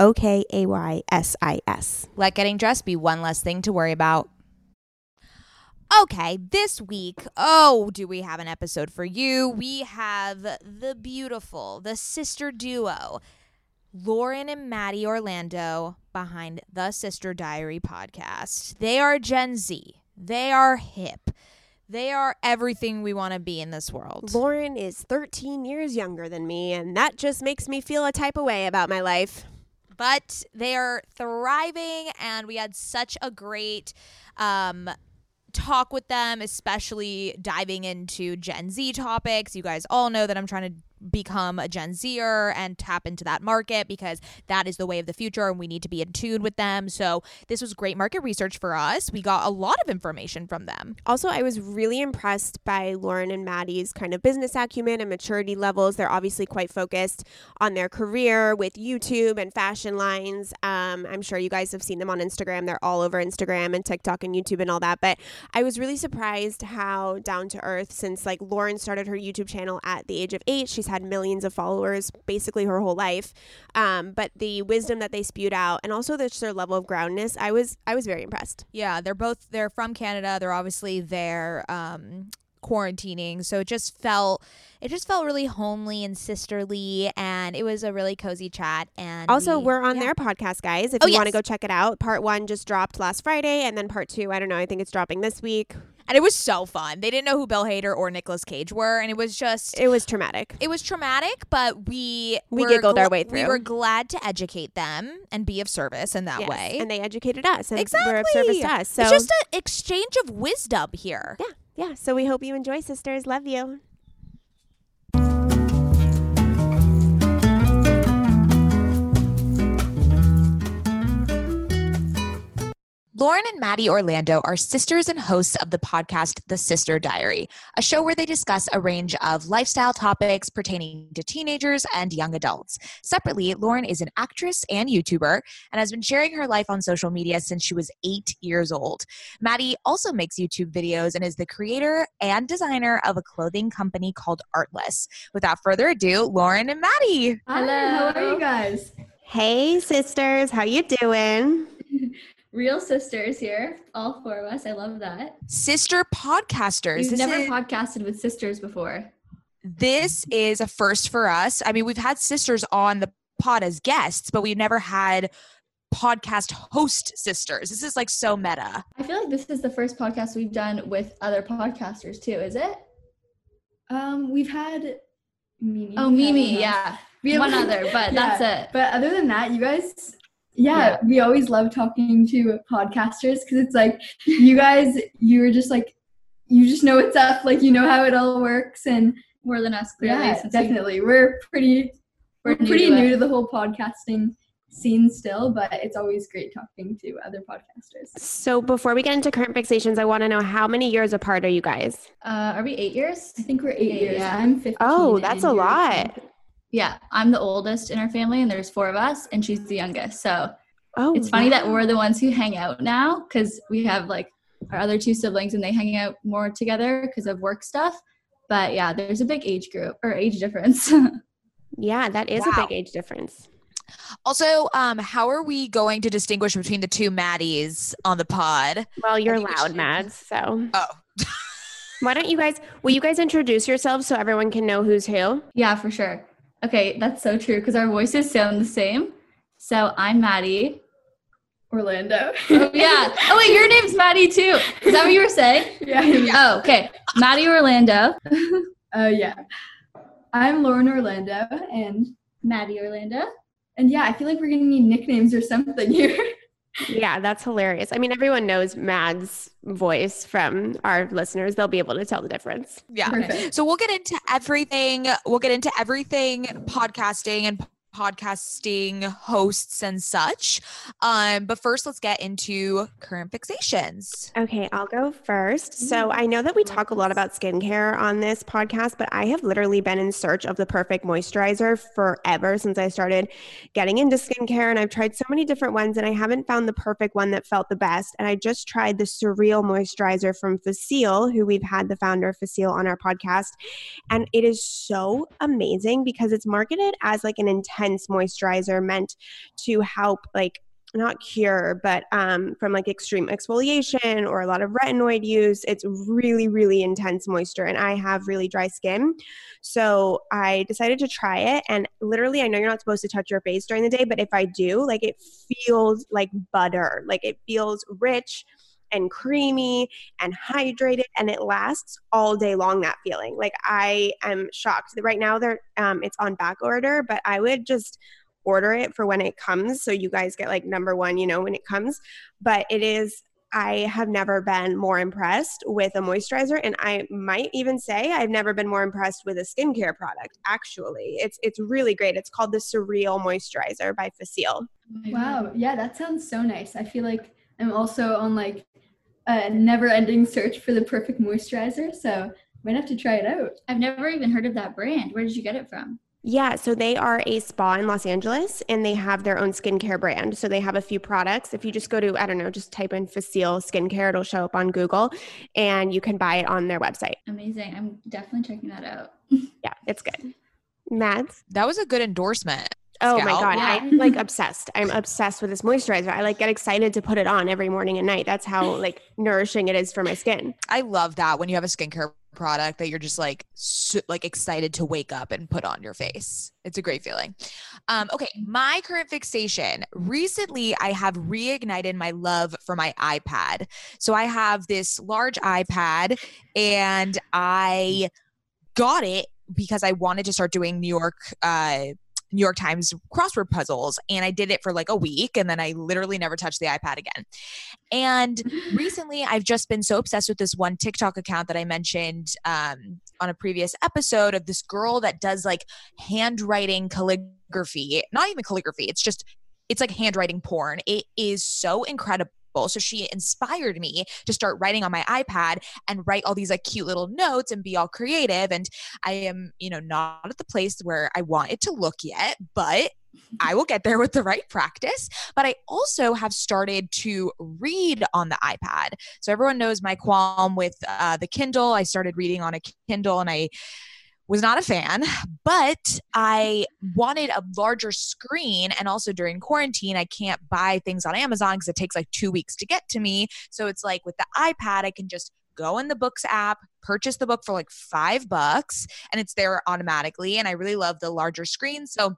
Speaker 1: O K A Y S I S.
Speaker 2: Let getting dressed be one less thing to worry about. Okay, this week, oh, do we have an episode for you? We have the beautiful, the sister duo, Lauren and Maddie Orlando behind the Sister Diary podcast. They are Gen Z, they are hip. They are everything we want to be in this world.
Speaker 5: Lauren is 13 years younger than me, and that just makes me feel a type of way about my life.
Speaker 2: But they are thriving and we had such a great um talk with them especially diving into gen z topics. You guys all know that i'm trying to become a gen zer and tap into that market because that is the way of the future and we need to be in tune with them so this was great market research for us we got a lot of information from them
Speaker 5: Also, I was really impressed by Lauren and Maddie's kind of business acumen and maturity levels. They're obviously quite focused on their career with YouTube and fashion lines. Um, I'm sure you guys have seen them on Instagram. They're all over Instagram and TikTok and YouTube and all that. But I was really surprised how down to earth, since like Lauren started her YouTube channel at the age of eight, she's had millions of followers basically her whole life. Um, but the wisdom that they spewed out and also just their level of groundness, I was I was very impressed.
Speaker 2: Yeah, they're both they're from Canada. They're obviously there um quarantining. So it just felt it just felt really homely and sisterly and it was a really cozy chat and
Speaker 5: Also,
Speaker 2: we-
Speaker 5: are on
Speaker 2: yeah.
Speaker 5: their podcast, guys. If
Speaker 2: Oh,
Speaker 5: you want to go check it out, part one just dropped last Friday, and then part two, I don't know, I think it's dropping this week.
Speaker 2: And it was so fun. They didn't know who Bill Hader or Nicolas Cage were and it was just
Speaker 5: It was traumatic.
Speaker 2: it was traumatic, but we
Speaker 5: We giggled our
Speaker 2: gl-
Speaker 5: way
Speaker 2: We were glad to educate them and be of service in that
Speaker 5: Yes,
Speaker 2: way.
Speaker 5: And they educated us, and
Speaker 2: exactly.
Speaker 5: we're of service to us. So
Speaker 2: it's just an exchange of wisdom here.
Speaker 5: yeah, yeah. So we hope you enjoy, sisters. Love you.
Speaker 2: Lauren and Maddie Orlando are sisters and hosts of the podcast The Sister Diary, a show where they discuss a range of lifestyle topics pertaining to teenagers and young adults. Separately, Lauren is an actress and YouTuber and has been sharing her life on social media since she was eight years old. Maddie also makes YouTube videos and is the creator and designer of a clothing company called Artless. Without further ado, Lauren and Maddie.
Speaker 6: Hello. How are you guys?
Speaker 1: Hey, sisters, how you doing?
Speaker 6: Real sisters here, all four of us. I love that.
Speaker 2: Sister podcasters.
Speaker 6: We've
Speaker 2: This
Speaker 6: never
Speaker 2: is-
Speaker 6: podcasted with sisters before.
Speaker 2: this is a first for us. I mean, we've had sisters on the pod as guests, but we've never had podcast host sisters. This is like so meta.
Speaker 6: I feel like this is the first podcast we've done with other podcasters too. Is it?
Speaker 7: Um, we've had Mimi.
Speaker 6: Oh, Mimi. Yeah,
Speaker 7: We have
Speaker 6: one other, but
Speaker 7: Yeah,
Speaker 6: that's it.
Speaker 7: But other than that, you guys, yeah,
Speaker 6: Yeah.
Speaker 7: we always love talking to podcasters because it's like you guys, you were just like, you just know what's up, like you know how it all works, and
Speaker 6: More than us, clearly.
Speaker 7: yeah,
Speaker 6: since we-
Speaker 7: definitely, we're pretty, we're,
Speaker 6: We're new
Speaker 7: pretty
Speaker 6: to
Speaker 7: new
Speaker 6: it.
Speaker 7: to the whole podcasting scene still, but it's always great talking to other podcasters.
Speaker 1: So before we get into current fixations, I want to know how many years apart are you guys?
Speaker 6: Uh, are we eight years?
Speaker 7: I think we're eight
Speaker 6: Yeah,
Speaker 7: years.
Speaker 6: yeah.
Speaker 7: I'm 15.
Speaker 1: Oh, that's a lot.
Speaker 6: Yeah, I'm the oldest in our family, and there's four of us, and she's the youngest. So
Speaker 1: Oh,
Speaker 6: it's funny that we're the ones who hang out now because we have like our other two siblings, and they hang out more together because of work stuff. But yeah, there's a big age group or age difference.
Speaker 1: yeah, that is
Speaker 2: Wow.
Speaker 1: a big age difference.
Speaker 2: Also, um, how are we going to distinguish between the two Maddies on the pod?
Speaker 1: Well, you're loud,
Speaker 2: should-
Speaker 1: Mads. So
Speaker 2: Oh.
Speaker 1: why don't you guys? Will you guys introduce yourselves so everyone can know who's who?
Speaker 6: yeah, for sure. Okay, that's so true because our voices sound the same. So I'm Maddie.
Speaker 7: Orlando.
Speaker 6: Oh yeah. Oh wait, your name's Maddie too. Is that what you were saying?
Speaker 7: yeah. yeah.
Speaker 6: Oh, okay. Maddie Orlando.
Speaker 7: Uh, yeah. I'm Lauren Orlando, and
Speaker 6: Maddie Orlando.
Speaker 7: and yeah, I feel like we're gonna need nicknames or something here.
Speaker 1: Yeah, that's hilarious. I mean, everyone knows Mads' voice from our listeners. They'll be able to tell the difference.
Speaker 2: Yeah.
Speaker 7: Perfect.
Speaker 2: So we'll get into everything. We'll get into everything podcasting and podcasting hosts and such. Um, but first, let's get into current fixations.
Speaker 1: Okay, I'll go first. So I know that we talk a lot about skincare on this podcast, but I have literally been in search of the perfect moisturizer forever since I started getting into skincare. And I've tried so many different ones, and I haven't found the perfect one that felt the best. And I just tried the Surreal moisturizer from Facile, who we've had the founder of Facile on our podcast. And it is so amazing because it's marketed as like an intense moisturizer meant to help, like, not cure, but um, from like extreme exfoliation or a lot of retinoid use. It's really, really intense moisture, and I have really dry skin. So I decided to try it. And literally, I know you're not supposed to touch your face during the day, but if I do, like it feels like butter. Like it feels rich and creamy and hydrated and it lasts all day long that feeling. Like i am shocked right now they're um, it's on back order but i would just order it for when it comes so you guys get like number one you know when it comes. But it is i have never been more impressed with a moisturizer and i might even say i've never been more impressed with a skincare product actually. It's it's really great. It's called the surreal moisturizer by facile.
Speaker 7: Wow. Yeah, that sounds so nice. I feel like I'm also on like a never ending search for the perfect moisturizer. So might have to try it out.
Speaker 6: I've never even heard of that brand. Where did you get it from?
Speaker 1: Yeah, so they are a spa in Los Angeles and they have their own skincare brand. So they have a few products. If you just go to, I don't know, just type in Facile skincare, it'll show up on Google and you can buy it on their website.
Speaker 6: Amazing. I'm definitely checking that out.
Speaker 1: Yeah, it's good. Mads?
Speaker 2: That was a good endorsement.
Speaker 1: Oh my God,
Speaker 6: Yeah.
Speaker 1: I'm like obsessed. I'm obsessed with this moisturizer. I like get excited to put it on every morning and night. That's how like nourishing it is for my skin.
Speaker 2: I love that when you have a skincare product that you're just like so, like excited to wake up and put on your face. It's a great feeling. Um, okay, my current fixation. Recently, I have reignited my love for my iPad. So I have this large iPad, and I got it because I wanted to start doing New York. Uh, New York Times crossword puzzles, and I did it for like a week, and then I literally never touched the iPad again. And recently i've just been so obsessed with this one tiktok account that i mentioned um, on a previous episode of this girl that does like handwriting calligraphy not even calligraphy it's just it's like handwriting porn it is so incredible So she inspired me to start writing on my iPad and write all these like cute little notes and be all creative. And I am, you know, not at the place where I want it to look yet, but I will get there with the right practice. But I also have started to read on the iPad. So everyone knows my qualm with uh, the Kindle. I started reading on a Kindle and I was not a fan, but I wanted a larger screen. And also during quarantine, I can't buy things on Amazon because it takes like two weeks to get to me. So it's like with the iPad, I can just go in the books app, purchase the book for like five bucks, and it's there automatically. And I really love the larger screen. So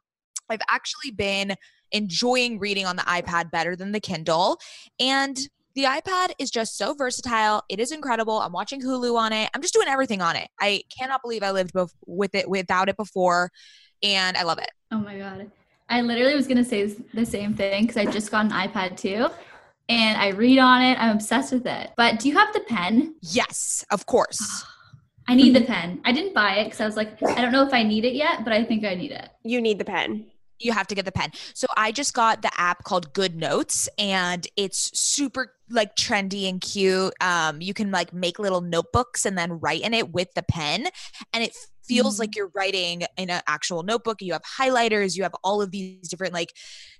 Speaker 2: I've actually been enjoying reading on the iPad better than the Kindle. And the iPad is just so versatile. It is incredible. I'm watching Hulu on it. I'm just doing everything on it. I cannot believe I lived bef- with it without it before, and I love it.
Speaker 6: Oh my god. I literally was gonna say the same thing because I just got an iPad too, and I read on it. I'm obsessed with it. But do you have the pen?
Speaker 2: Yes, of course.
Speaker 6: I need the pen. I didn't buy it because I was like, I don't know if I need it yet, but I think I need it.
Speaker 1: You need the pen
Speaker 2: you have to get the pen. So I just got the app called Good Notes and it's super like trendy and cute. Um, you can like make little notebooks and then write in it with the pen and it feels mm-hmm. like you're writing in an actual notebook. You have highlighters, you have all of these different like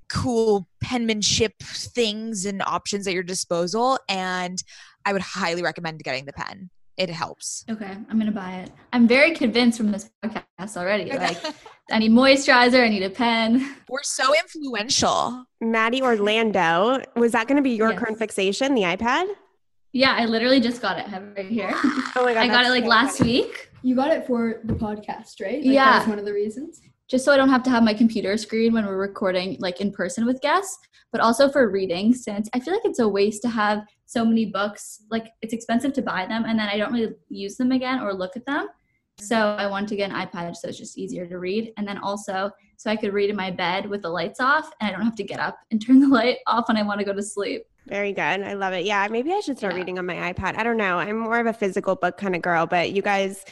Speaker 2: cool penmanship things and options at your disposal and I would highly recommend getting the pen it helps.
Speaker 6: Okay, I'm gonna buy it. I'm very convinced from this podcast already. Like, I need moisturizer. I need a pen.
Speaker 2: We're so influential.
Speaker 1: Maddie Orlando, was that gonna be your yes. current fixation, the iPad?
Speaker 6: Yeah, I literally just got it. have it right here.
Speaker 1: Oh my god!
Speaker 6: I got it like
Speaker 1: so
Speaker 6: last
Speaker 1: funny.
Speaker 6: week.
Speaker 7: You got it for the podcast, right? Like,
Speaker 6: yeah,
Speaker 7: that's one of the reasons.
Speaker 6: Just so I don't have to have my computer screen when we're recording, like in person with guests, but also for reading. Since I feel like it's a waste to have so many books like it's expensive to buy them and then i don't really use them again or look at them. Mm-hmm. So i want to get an ipad so it's just easier to read and then also so i could read in my bed with the lights off and i don't have to get up and turn the light off when i want to go to sleep.
Speaker 1: Very good. I love it. Yeah maybe i should start yeah. reading on my ipad. I don't know. I'm more of a physical book kind of girl but you guys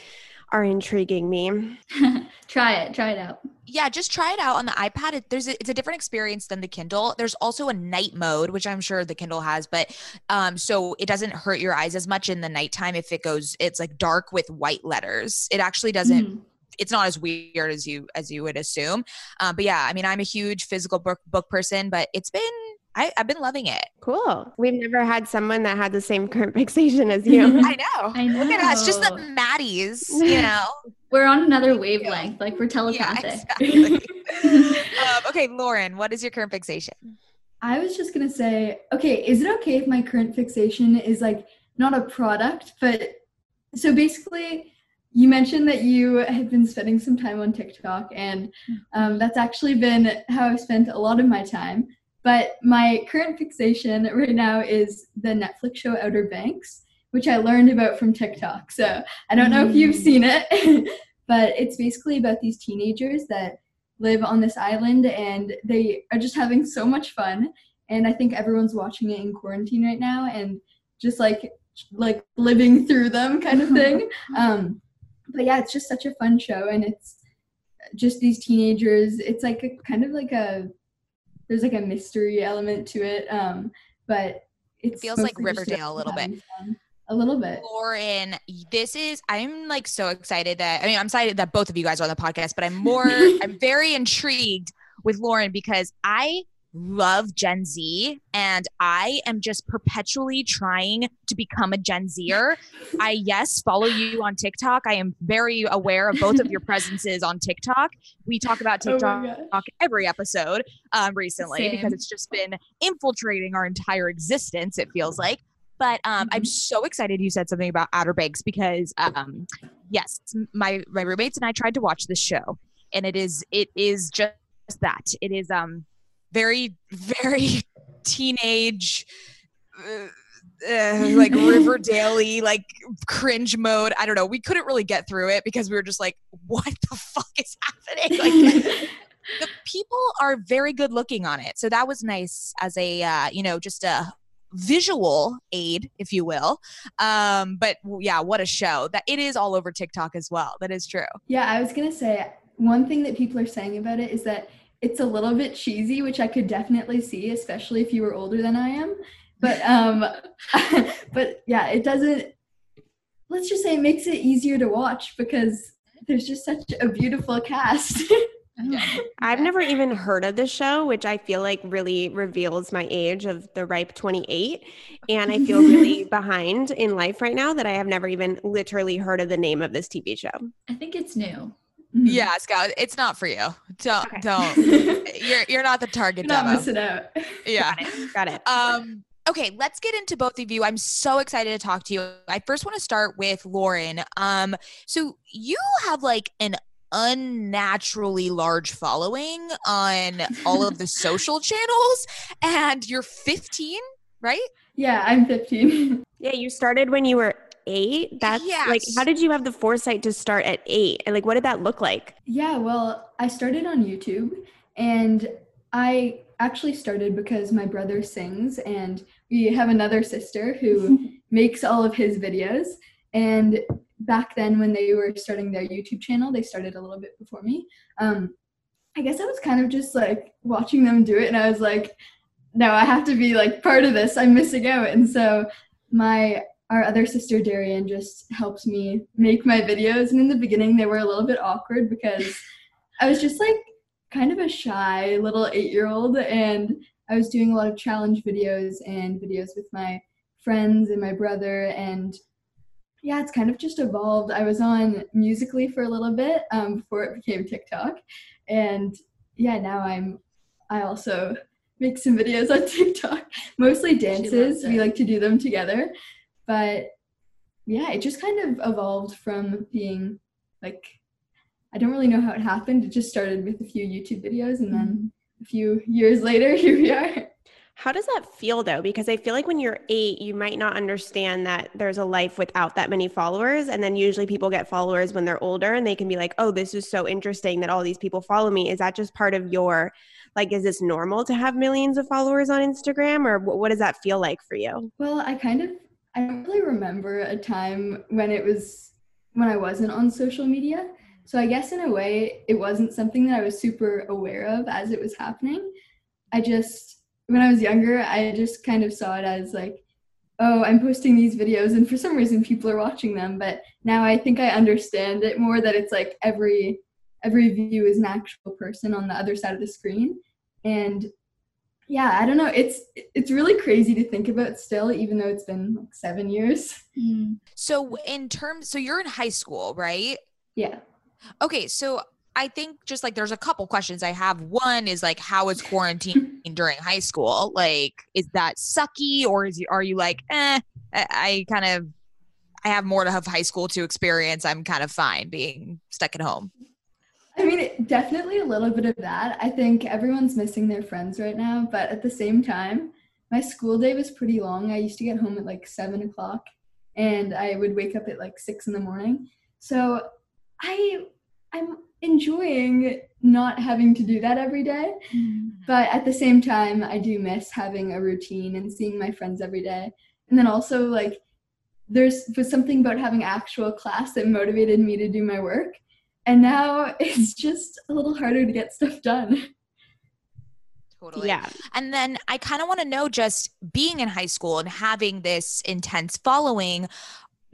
Speaker 1: are intriguing me.
Speaker 6: try it. Try it out.
Speaker 2: Yeah, just try it out on the iPad. It, there's a, it's a different experience than the Kindle. There's also a night mode, which I'm sure the Kindle has, but um, so it doesn't hurt your eyes as much in the nighttime if it goes. It's like dark with white letters. It actually doesn't. Mm. It's not as weird as you as you would assume. Um, but yeah, I mean, I'm a huge physical book book person, but it's been I, have been loving it.
Speaker 1: Cool. We've never had someone that had the same current fixation as you.
Speaker 2: I know. I know. Look at us, just the Maddies, you know.
Speaker 6: We're on another wavelength, like we're telepathic.
Speaker 2: Yeah, exactly. um, okay, Lauren, what is your current fixation?
Speaker 7: I was just gonna say, okay, is it okay if my current fixation is like not a product, but so basically you mentioned that you had been spending some time on TikTok, and um, that's actually been how I've spent a lot of my time. But my current fixation right now is the Netflix show Outer Banks, which I learned about from TikTok. So I don't know if you've mm. seen it, but it's basically about these teenagers that live on this island and they are just having so much fun. And I think everyone's watching it in quarantine right now and just like like living through them kind of thing. um, but yeah, it's just such a fun show and it's just these teenagers. It's like a kind of like a there's like a mystery element to it. Um, but
Speaker 2: it feels like Riverdale a little bit.
Speaker 7: Fun. A little bit.
Speaker 2: Lauren, this is I'm like so excited that I mean I'm excited that both of you guys are on the podcast, but I'm more I'm very intrigued with Lauren because I love Gen Z and I am just perpetually trying to become a Gen Zer. I, yes, follow you on TikTok. I am very aware of both of your presences on TikTok. We talk about oh TikTok oh every episode um, recently Same. because it's just been infiltrating our entire existence, it feels like. But um, mm-hmm. I'm so excited you said something about Outer Banks because, um, yes, my my roommates and I tried to watch this show, and it is it is just that it is um very very teenage uh, uh, like Riverdale like cringe mode. I don't know. We couldn't really get through it because we were just like, what the fuck is happening? Like the people are very good looking on it. So that was nice as a uh, you know, just a visual aid, if you will. Um, but yeah, what a show. That it is all over TikTok as well. That is true.
Speaker 7: Yeah, I was gonna say one thing that people are saying about it is that it's a little bit cheesy, which I could definitely see, especially if you were older than I am. But um, but yeah, it doesn't. Let's just say it makes it easier to watch because there's just such a beautiful cast.
Speaker 1: I've never even heard of this show, which I feel like really reveals my age of the ripe 28. And I feel really behind in life right now that I have never even literally heard of the name of this TV show.
Speaker 6: I think it's new.
Speaker 2: Yeah, Scout, it's not for you. Don't
Speaker 1: Okay.
Speaker 2: don't. you're you're not the target
Speaker 7: Not
Speaker 2: demo.
Speaker 7: missing out.
Speaker 2: Yeah.
Speaker 1: Got it.
Speaker 2: Um okay, let's get into both of you. I'm so excited to talk to you. I first want to start with Lauren. Um so you have like an unnaturally large following on all of the social channels and you're 15, right?
Speaker 7: Yeah, I'm 15.
Speaker 1: Yeah, you started when you were eight. That's like, how did you have the foresight to start at eight? And like, what did that look like?
Speaker 7: Yeah, well, I started on YouTube and I actually started because my brother sings and we have another sister who makes all of his videos. And back then, when they were starting their YouTube channel, they started a little bit before me. Um, I guess I was kind of just like watching them do it and I was like, no, I have to be like part of this. I'm missing out. And so my our other sister Darian just helped me make my videos. And in the beginning, they were a little bit awkward because I was just like kind of a shy little eight year old. And I was doing a lot of challenge videos and videos with my friends and my brother. And yeah, it's kind of just evolved. I was on Musical.ly for a little bit um, before it became TikTok. And yeah, now I'm, I also make some videos on TikTok, mostly dances. We like to do them together but yeah, it just kind of evolved from being like I don't really know how it happened. It just started with a few YouTube videos and then a few years later here we are.
Speaker 1: How does that feel though? Because I feel like when you're eight, you might not understand that there's a life without that many followers. And then usually people get followers when they're older and they can be like, oh, this is so interesting that all these people follow me. Is that just part of your, like, is this normal to have millions of followers on Instagram or wh- what does that feel like for you?
Speaker 7: Well, I kind of I don't really remember a time when it was when I wasn't on social media. So I guess in a way it wasn't something that I was super aware of as it was happening. I just when I was younger, I just kind of saw it as like oh, I'm posting these videos and for some reason people are watching them, but now I think I understand it more that it's like every every view is an actual person on the other side of the screen. And yeah i don't know it's it's really crazy to think about still even though it's been like seven years. Hmm.
Speaker 2: So in terms so you're in high school, right?
Speaker 7: yeah.
Speaker 2: Okay, so I think just like there's a couple questions I have. One is like, how is quarantine during high school? Like, is that sucky, or is you, are you like, eh? I, I kind of, I have more to have high school to experience. I'm kind of fine being stuck at home.
Speaker 7: i mean definitely a little bit of that i think everyone's missing their friends right now but at the same time my school day was pretty long i used to get home at like seven o'clock and i would wake up at like six in the morning so i i'm enjoying not having to do that every day mm-hmm. but at the same time i do miss having a routine and seeing my friends every day and then also like there's was something about having actual class that motivated me to do my work and now it's just a little harder to get stuff done
Speaker 2: Totally.
Speaker 1: Yeah.
Speaker 2: And then I kind of want to know just being in high school and having this intense following,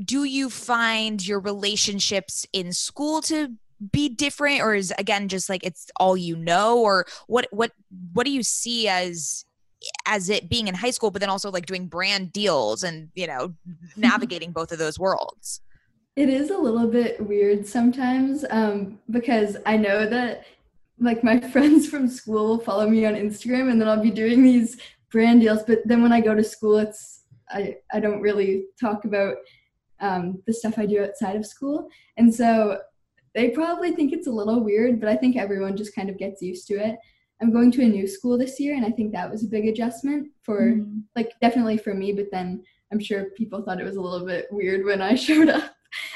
Speaker 2: do you find your relationships in school to be different or is again just like it's all you know or what what what do you see as as it being in high school but then also like doing brand deals and you know navigating both of those worlds
Speaker 7: It is a little bit weird sometimes um, because I know that like my friends from school will follow me on Instagram and then I'll be doing these brand deals. But then when I go to school, it's I, I don't really talk about um, the stuff I do outside of school. And so they probably think it's a little weird, but I think everyone just kind of gets used to it. I'm going to a new school this year and I think that was a big adjustment for like definitely for me, but then I'm sure people thought it was a little bit weird when I showed up.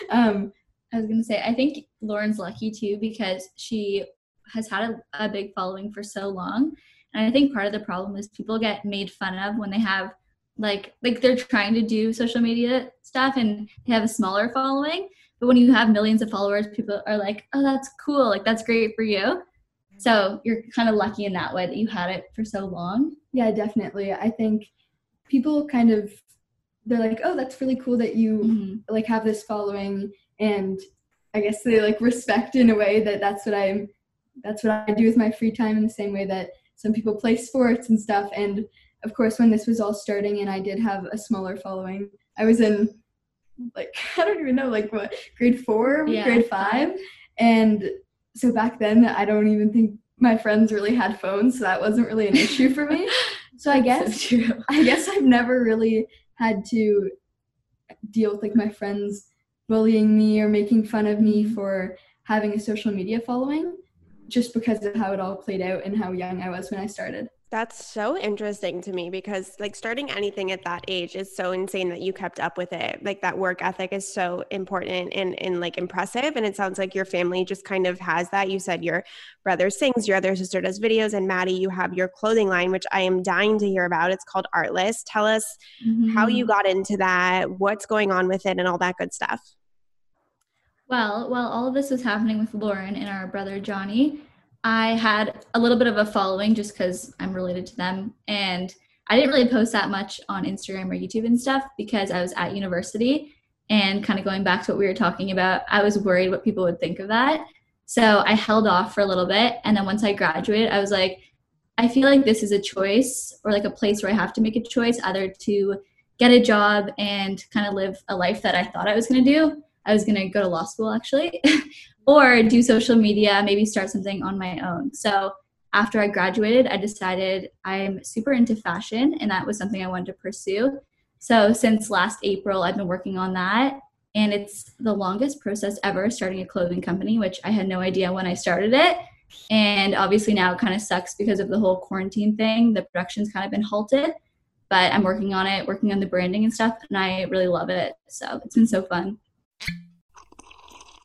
Speaker 7: Um,
Speaker 6: I was gonna say, I think Lauren's lucky too because she has had a, a big following for so long, and I think part of the problem is people get made fun of when they have like like they're trying to do social media stuff and they have a smaller following. But when you have millions of followers, people are like, "Oh, that's cool! Like that's great for you." So you're kind of lucky in that way that you had it for so long.
Speaker 7: yeah, definitely. I think people kind of they're like, "Oh, that's really cool that you
Speaker 6: Mhm.
Speaker 7: like have this following," and I guess they like respect in a way that that's what I'm. That's what I do with my free time in the same way that some people play sports and stuff. And of course, when this was all starting, and I did have a smaller following, I was in like I don't even know like what grade four,
Speaker 6: Yeah.
Speaker 7: grade five, and so back then I don't even think my friends really had phones, so that wasn't really an issue for me. So I guess
Speaker 6: So.
Speaker 7: I guess I've never really had to deal with like my friends bullying me or making fun of me mm-hmm. for having a social media following just because of how it all played out and how young I was when I started.
Speaker 1: That's so interesting to me because like starting anything at that age is so insane that you kept up with it. Like that work ethic is so important and and like impressive and it sounds like your family just kind of has that. You said your brother sings, your other sister does videos and Maddie you have your clothing line which I am dying to hear about. It's called Artless. Tell us how you mm-hmm. got into that, what's going on with it and all that good stuff.
Speaker 6: Well, while all of this was happening with Lauren and our brother Johnny, I had a little bit of a following just because I'm related to them. And I didn't really post that much on Instagram or YouTube and stuff because I was at university. And kind of going back to what we were talking about, I was worried what people would think of that. So I held off for a little bit. And then once I graduated, I was like, I feel like this is a choice or like a place where I have to make a choice either to get a job and kind of live a life that I thought I was going to do. I was going to go to law school actually, or do social media, maybe start something on my own. So after I graduated, I decided I'm super into fashion and that was something I wanted to pursue. So since last April, I've been working on that. And it's the longest process ever starting a clothing company, which I had no idea when I started it. And obviously now it kind of sucks because of the whole quarantine thing. The production's kind of been halted, but I'm working on it, working on the branding and stuff, and I really love it. So it's been so fun.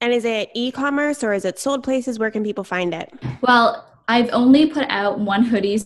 Speaker 1: And is it e-commerce or is it sold places? Where can people find it?
Speaker 6: Well, I've only put out one hoodie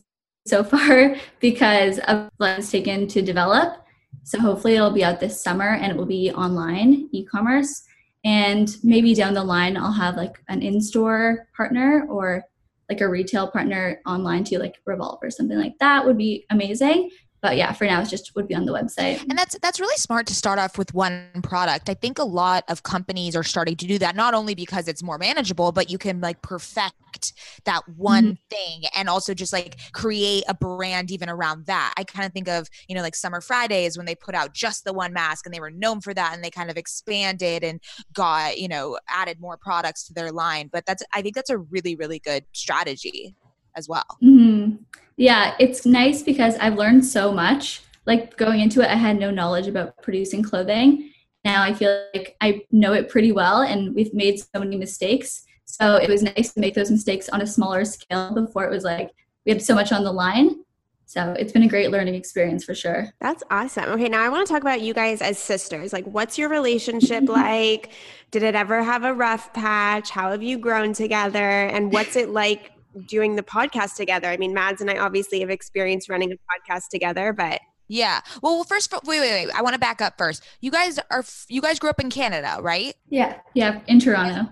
Speaker 6: so far because of it's taken to develop. So hopefully it'll be out this summer and it will be online e-commerce. And maybe down the line I'll have like an in-store partner or like a retail partner online to like Revolve or something like that would be amazing. But yeah, for now it's just would be on the website.
Speaker 8: And that's that's really smart to start off with one product. I think a lot of companies are starting to do that not only because it's more manageable, but you can like perfect that one
Speaker 6: Mm-hmm.
Speaker 8: thing and also just like create a brand even around that. I kind of think of, you know, like Summer Fridays when they put out just the one mask and they were known for that and they kind of expanded and got, you know, added more products to their line. But that's I think that's a really really good strategy as well.
Speaker 6: hmm Yeah, it's nice because I've learned so much. Like going into it, I had no knowledge about producing clothing. Now I feel like I know it pretty well, and we've made so many mistakes. So it was nice to make those mistakes on a smaller scale before it was like we had so much on the line. So it's been a great learning experience for sure.
Speaker 1: That's awesome. Okay, now I want to talk about you guys as sisters. Like, what's your relationship like? Did it ever have a rough patch? How have you grown together? And what's it like doing the podcast together? I mean, Mads and I obviously have experienced running a podcast together, but
Speaker 2: Yeah. Well, well first, wait, wait, wait. I want to back up first. You guys are, you guys grew up in Canada, right?
Speaker 7: Yeah.
Speaker 6: Yeah, in Toronto.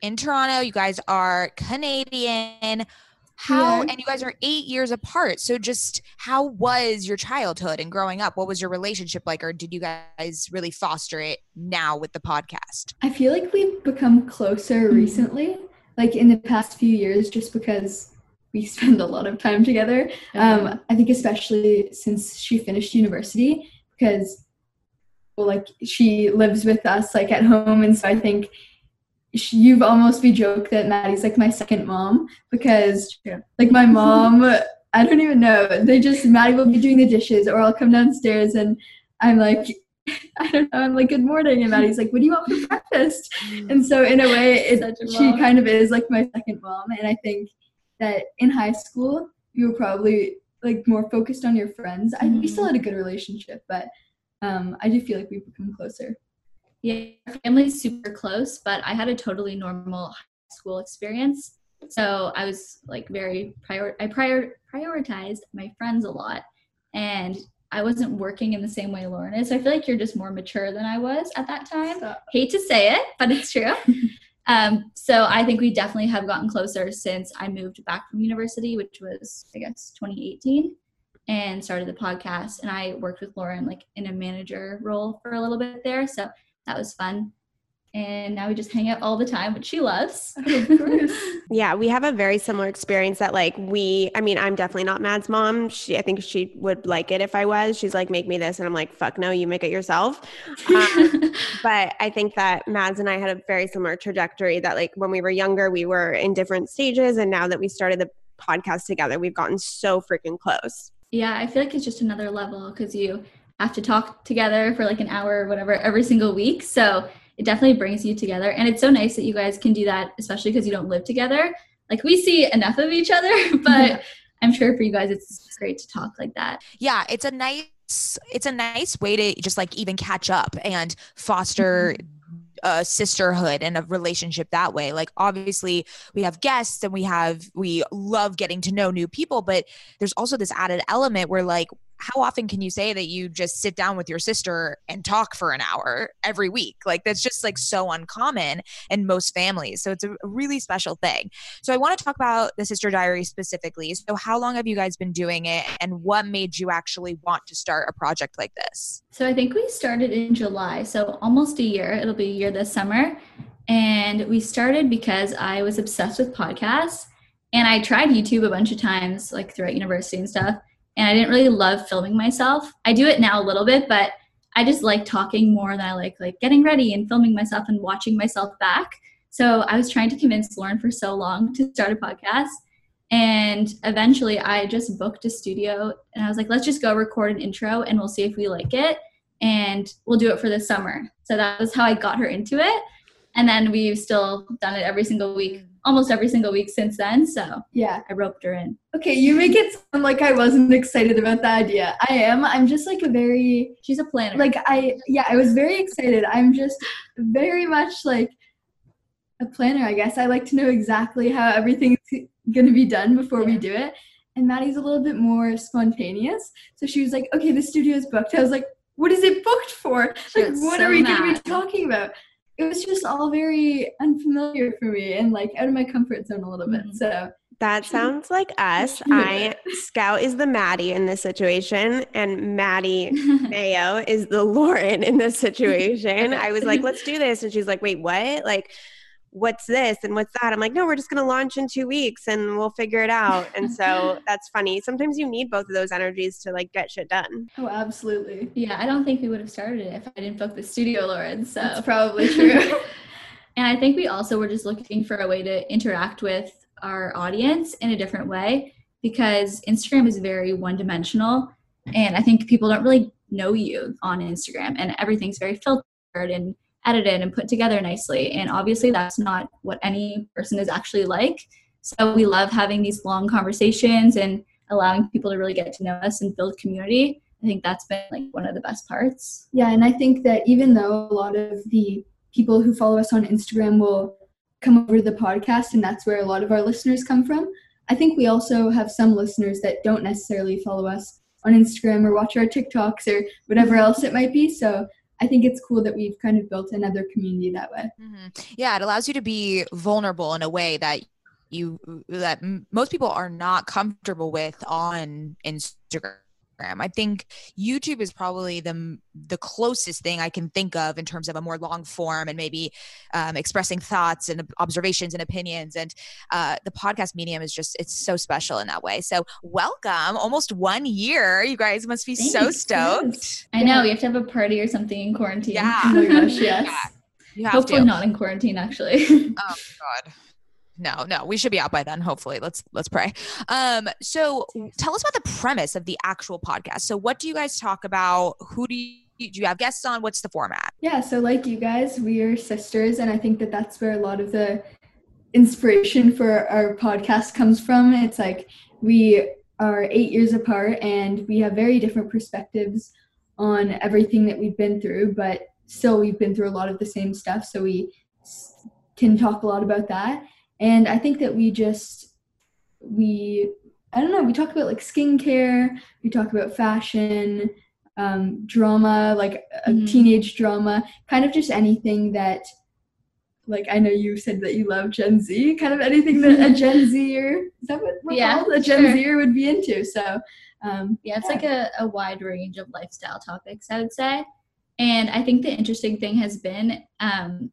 Speaker 2: In Toronto, you guys are Canadian. How,
Speaker 7: Yeah.
Speaker 2: and you guys are eight years apart. So just how was your childhood and growing up? What was your relationship like? Or did you guys really foster it now with the podcast?
Speaker 7: I feel like we've become closer mm-hmm. recently, like in the past few years, just because we spend a lot of time together. Um, I think especially since she finished university, because well, like she lives with us like at home, and so I think she, you've almost be joke that Maddie's like my second mom because like my mom, I don't even know. They just Maddie will be doing the dishes, or I'll come downstairs and I'm like. I don't know. I'm like, good morning, and Maddie's like, "What do you want for breakfast?" And so, in a way, it,
Speaker 6: a
Speaker 7: she kind of is like my second mom. And I think that in high school, you were probably like more focused on your friends. I we still had a good relationship, but um, I do feel like we've become closer.
Speaker 6: Yeah, our family's super close, but I had a totally normal high school experience. So I was like very prior I prior prioritized my friends a lot and I wasn't working in the same way Lauren is. So I feel like you're just more mature than I was at that time. Hate to say it, but it's true. um, so I think we definitely have gotten closer since I moved back from university, which was I guess 2018 and started the podcast and I worked with Lauren like in a manager role for a little bit there. So that was fun. And now we just hang out all the time, which she loves.
Speaker 1: Yeah, we have a very similar experience that like we I mean, I'm definitely not Mad's mom. She I think she would like it if I was. She's like, make me this and I'm like, fuck no, you make it yourself. Um, but I think that Mads and I had a very similar trajectory that like when we were younger, we were in different stages and now that we started the podcast together, we've gotten so freaking close.
Speaker 6: yeah, I feel like it's just another level because you have to talk together for like an hour or whatever every single week. So it definitely brings you together. And it's so nice that you guys can do that, especially because you don't live together. Like we see enough of each other, but I'm sure for you guys it's great to talk like that.
Speaker 2: Yeah, it's a nice it's a nice way to just like even catch up and foster mm-hmm. a sisterhood and a relationship that way. Like obviously we have guests and we have we love getting to know new people, but there's also this added element where like how often can you say that you just sit down with your sister and talk for an hour every week? Like that's just like so uncommon in most families. So it's a really special thing. So I want to talk about the Sister Diary specifically. So how long have you guys been doing it and what made you actually want to start a project like this?
Speaker 6: So I think we started in July, so almost a year. It'll be a year this summer. And we started because I was obsessed with podcasts and I tried YouTube a bunch of times, like throughout university and stuff. And I didn't really love filming myself. I do it now a little bit, but I just like talking more than I like like getting ready and filming myself and watching myself back. So I was trying to convince Lauren for so long to start a podcast. And eventually I just booked a studio and I was like, let's just go record an intro and we'll see if we like it. And we'll do it for the summer. So that was how I got her into it. And then we've still done it every single week, almost every single week since then. So
Speaker 7: Yeah.
Speaker 6: I roped her in.
Speaker 7: Okay, you make it sound like I wasn't excited about the idea. I am. I'm just like a very
Speaker 6: She's a planner.
Speaker 7: like I yeah, I was very excited. I'm just very much like a planner, I guess. I like to know exactly how everything's going to be done before we do it. And Maddie's a little bit more spontaneous. So she was like, "Okay, the studio is booked." I was like, "What is it booked for?
Speaker 6: She
Speaker 7: Like what
Speaker 6: so
Speaker 7: are we going to be talking about?" It was just all very unfamiliar for me and like out of my comfort zone a little bit.
Speaker 6: Mhm.
Speaker 7: So,
Speaker 1: That sounds like us. I Scout is the Maddie in this situation, and Maddie Maio is the Lauren in this situation. I was like, let's do this. And she's like, wait, what? Like, what's this and what's that? I'm like, no, we're just going to launch in two weeks and we'll figure it out. And so that's funny. Sometimes you need both of those energies to like get shit done.
Speaker 7: oh, absolutely.
Speaker 6: yeah, I don't think we would have started it if I didn't book the studio, Lauren. So
Speaker 7: That's probably true.
Speaker 6: And I think we also were just looking for a way to interact with our audience in a different way because Instagram is very one dimensional. And I think people don't really know you on Instagram, and everything's very filtered and edited and put together nicely. And obviously, that's not what any person is actually like. So we love having these long conversations and allowing people to really get to know us and build community. I think that's been like one of the best parts.
Speaker 7: Yeah, and I think that even though a lot of the people who follow us on Instagram will come over to the podcast, and that's where a lot of our listeners come from, I think we also have some listeners that don't necessarily follow us on Instagram or watch our TikToks or whatever else it might be. So I think it's cool that we've kind of built another community that way.
Speaker 2: Mm-hmm. Yeah, it allows you to be vulnerable in a way that you that most people are not comfortable with on Instagram. I think YouTube is probably the the closest thing I can think of in terms of a more long form and maybe um, expressing thoughts and observations and opinions. And uh, the podcast medium is just it's so special in that way. So welcome, almost one year. You guys must be so
Speaker 6: Thanks.
Speaker 2: stoked.
Speaker 6: I know we have to have a party or something in quarantine.
Speaker 2: Yeah.
Speaker 7: Oh gosh, yes.
Speaker 2: Yeah, you have
Speaker 6: Hopefully
Speaker 2: to.
Speaker 6: not in quarantine, actually.
Speaker 2: Oh God. No, no, we should be out by then. Hopefully, let's let's pray. Um, so tell us about the premise of the actual podcast. So, what do you guys talk about? Who do you do? You have guests on? What's the format?
Speaker 7: Yeah, so like you guys, we are sisters, and I think that that's where a lot of the inspiration for our podcast comes from. It's like we are eight years apart, and we have very different perspectives on everything that we've been through, but still, we've been through a lot of the same stuff, so we can talk a lot about that. And I think that we just, we, I don't know, we talk about like skincare, we talk about fashion, um, drama, like a
Speaker 6: Mhm.
Speaker 7: teenage drama, kind of just anything that, like I know you said that you love Gen Z, kind of anything that a Gen Zer is that what we're
Speaker 6: Yeah,
Speaker 7: called? A Gen
Speaker 6: sure.
Speaker 7: Zer would be into. So, um,
Speaker 6: Yeah, it's like a, a wide range of lifestyle topics, I would say. And I think the interesting thing has been um,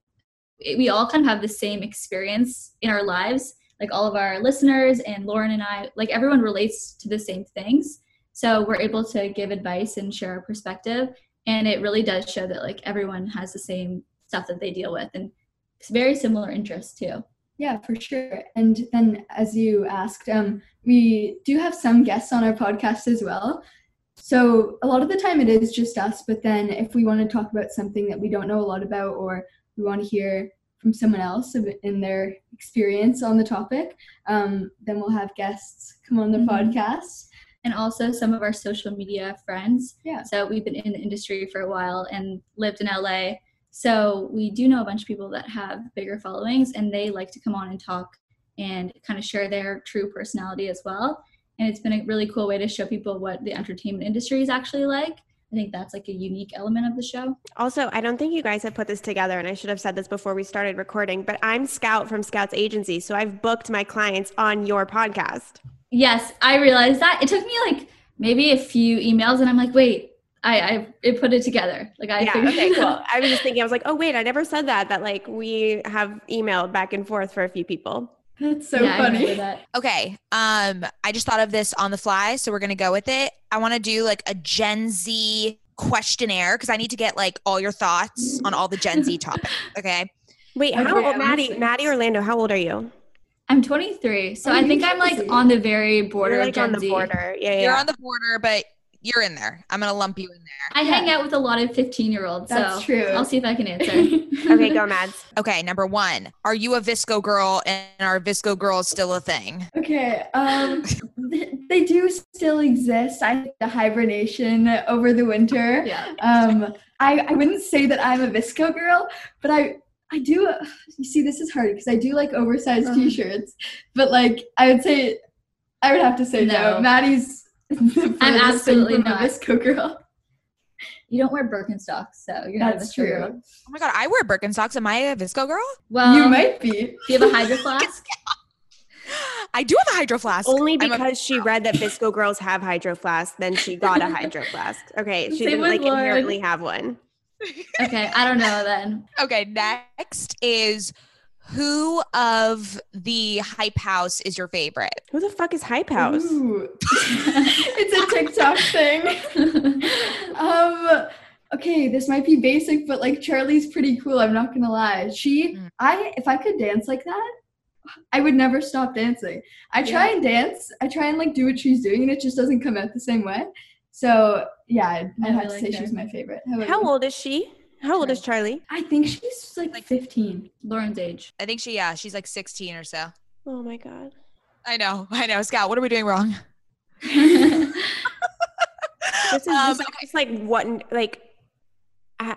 Speaker 6: we all kind of have the same experience in our lives. Like all of our listeners and Lauren and I, like everyone relates to the same things. So we're able to give advice and share our perspective. And it really does show that like everyone has the same stuff that they deal with and it's very similar interests too.
Speaker 7: Yeah, for sure. And then, as you asked, um, we do have some guests on our podcast as well. So, a lot of the time it is just us, but then if we want to talk about something that we don't know a lot about or we want to hear from someone else in their experience on the topic, um, then we'll have guests come on the
Speaker 6: Mhm.
Speaker 7: podcast.
Speaker 6: and also some of our social media friends.
Speaker 7: Yeah.
Speaker 6: So we've been in the industry for a while and lived in LA. So we do know a bunch of people that have bigger followings and they like to come on and talk and kind of share their true personality as well. And it's been a really cool way to show people what the entertainment industry is actually like. I think that's like a unique element of the show.
Speaker 1: Also, I don't think you guys have put this together, and I should have said this before we started recording, but I'm Scout from Scout's agency, so I've booked my clients on your podcast.
Speaker 6: Yes, I realized that. It took me like maybe a few emails and I'm like, wait, I, I it put it together. Like I
Speaker 1: yeah,
Speaker 6: figured
Speaker 1: okay, cool. I was just thinking, I was like, oh, wait, I never said that, that like we have emailed back and forth for a few people.
Speaker 7: That's so
Speaker 6: Yeah, I
Speaker 7: funny.
Speaker 6: that.
Speaker 2: Okay. Um, I just thought of this on the fly, so we're gonna go with it. I want to do like a Gen Z questionnaire because I need to get like all your thoughts on all the Gen Z topics. Okay.
Speaker 1: Wait,
Speaker 7: Okay,
Speaker 1: how old,
Speaker 7: I'm
Speaker 1: Maddie. Maddie Orlando, how old are you?
Speaker 6: I'm 23, so
Speaker 7: Oh,
Speaker 6: I think I'm like on the very border
Speaker 1: You're
Speaker 6: of
Speaker 1: like
Speaker 6: Gen
Speaker 1: on the
Speaker 6: Z.
Speaker 1: border. Yeah, yeah.
Speaker 2: You're on the border, but you're in there. I'm gonna lump you in there.
Speaker 6: I hang out with a lot of 15 year olds, so
Speaker 7: That's true.
Speaker 6: I'll see if I can answer.
Speaker 1: okay, go, Mads.
Speaker 2: Okay, number one. Are you a VSCO girl and are VSCO girls still a thing?
Speaker 7: Okay. Um, they do still exist. I think the hibernation over the winter.
Speaker 6: yeah.
Speaker 7: Um, I, I wouldn't say that I'm a VSCO girl, but I I do. You see, this is hard because I do like oversized
Speaker 6: Uh-huh.
Speaker 7: t-shirts, but like I would say, I would have to say no.
Speaker 6: No.
Speaker 7: Maddie's. The
Speaker 6: I'm absolutely
Speaker 7: from a
Speaker 6: not.
Speaker 7: VSCO girl.
Speaker 6: You don't wear Birkenstocks, so you're not a
Speaker 7: That's
Speaker 6: VSCO
Speaker 7: true.
Speaker 6: girl.
Speaker 2: Oh my god, I wear Birkenstocks. Am I a VSCO girl?
Speaker 6: Well,
Speaker 7: you might be.
Speaker 6: Do you have a hydro flask?
Speaker 2: I do have a hydro flask.
Speaker 1: Only
Speaker 2: I'm a-
Speaker 1: because she read that VSCO girls have hydro flasks, then she got a hydro flask. Okay, she
Speaker 6: Same
Speaker 1: didn't like
Speaker 6: Lauren.
Speaker 1: inherently have one.
Speaker 6: okay, I don't know then.
Speaker 2: okay, next is who of the hype house is your favorite?
Speaker 1: Who the fuck is Hype House?
Speaker 7: It's a TikTok thing. um okay this might be basic but like charli's pretty cool i'm not gonna lie she
Speaker 2: Mm.
Speaker 7: i if i could dance like that i would never stop dancing i try and dance i try and like do what she's doing and it just doesn't come out the same way so yeah i'd, I'd
Speaker 6: I
Speaker 7: have to say
Speaker 6: her.
Speaker 7: she's my favorite how,
Speaker 1: How old is she? How old is Charli?
Speaker 7: i think she's like,
Speaker 2: Like-
Speaker 7: 15
Speaker 6: Lauren's age.
Speaker 2: I think she, yeah, she's like 16 or so.
Speaker 1: Oh my god.
Speaker 2: I know, I know. Scout, what are we doing wrong?
Speaker 1: This is
Speaker 2: Um,
Speaker 1: just, just like what like I,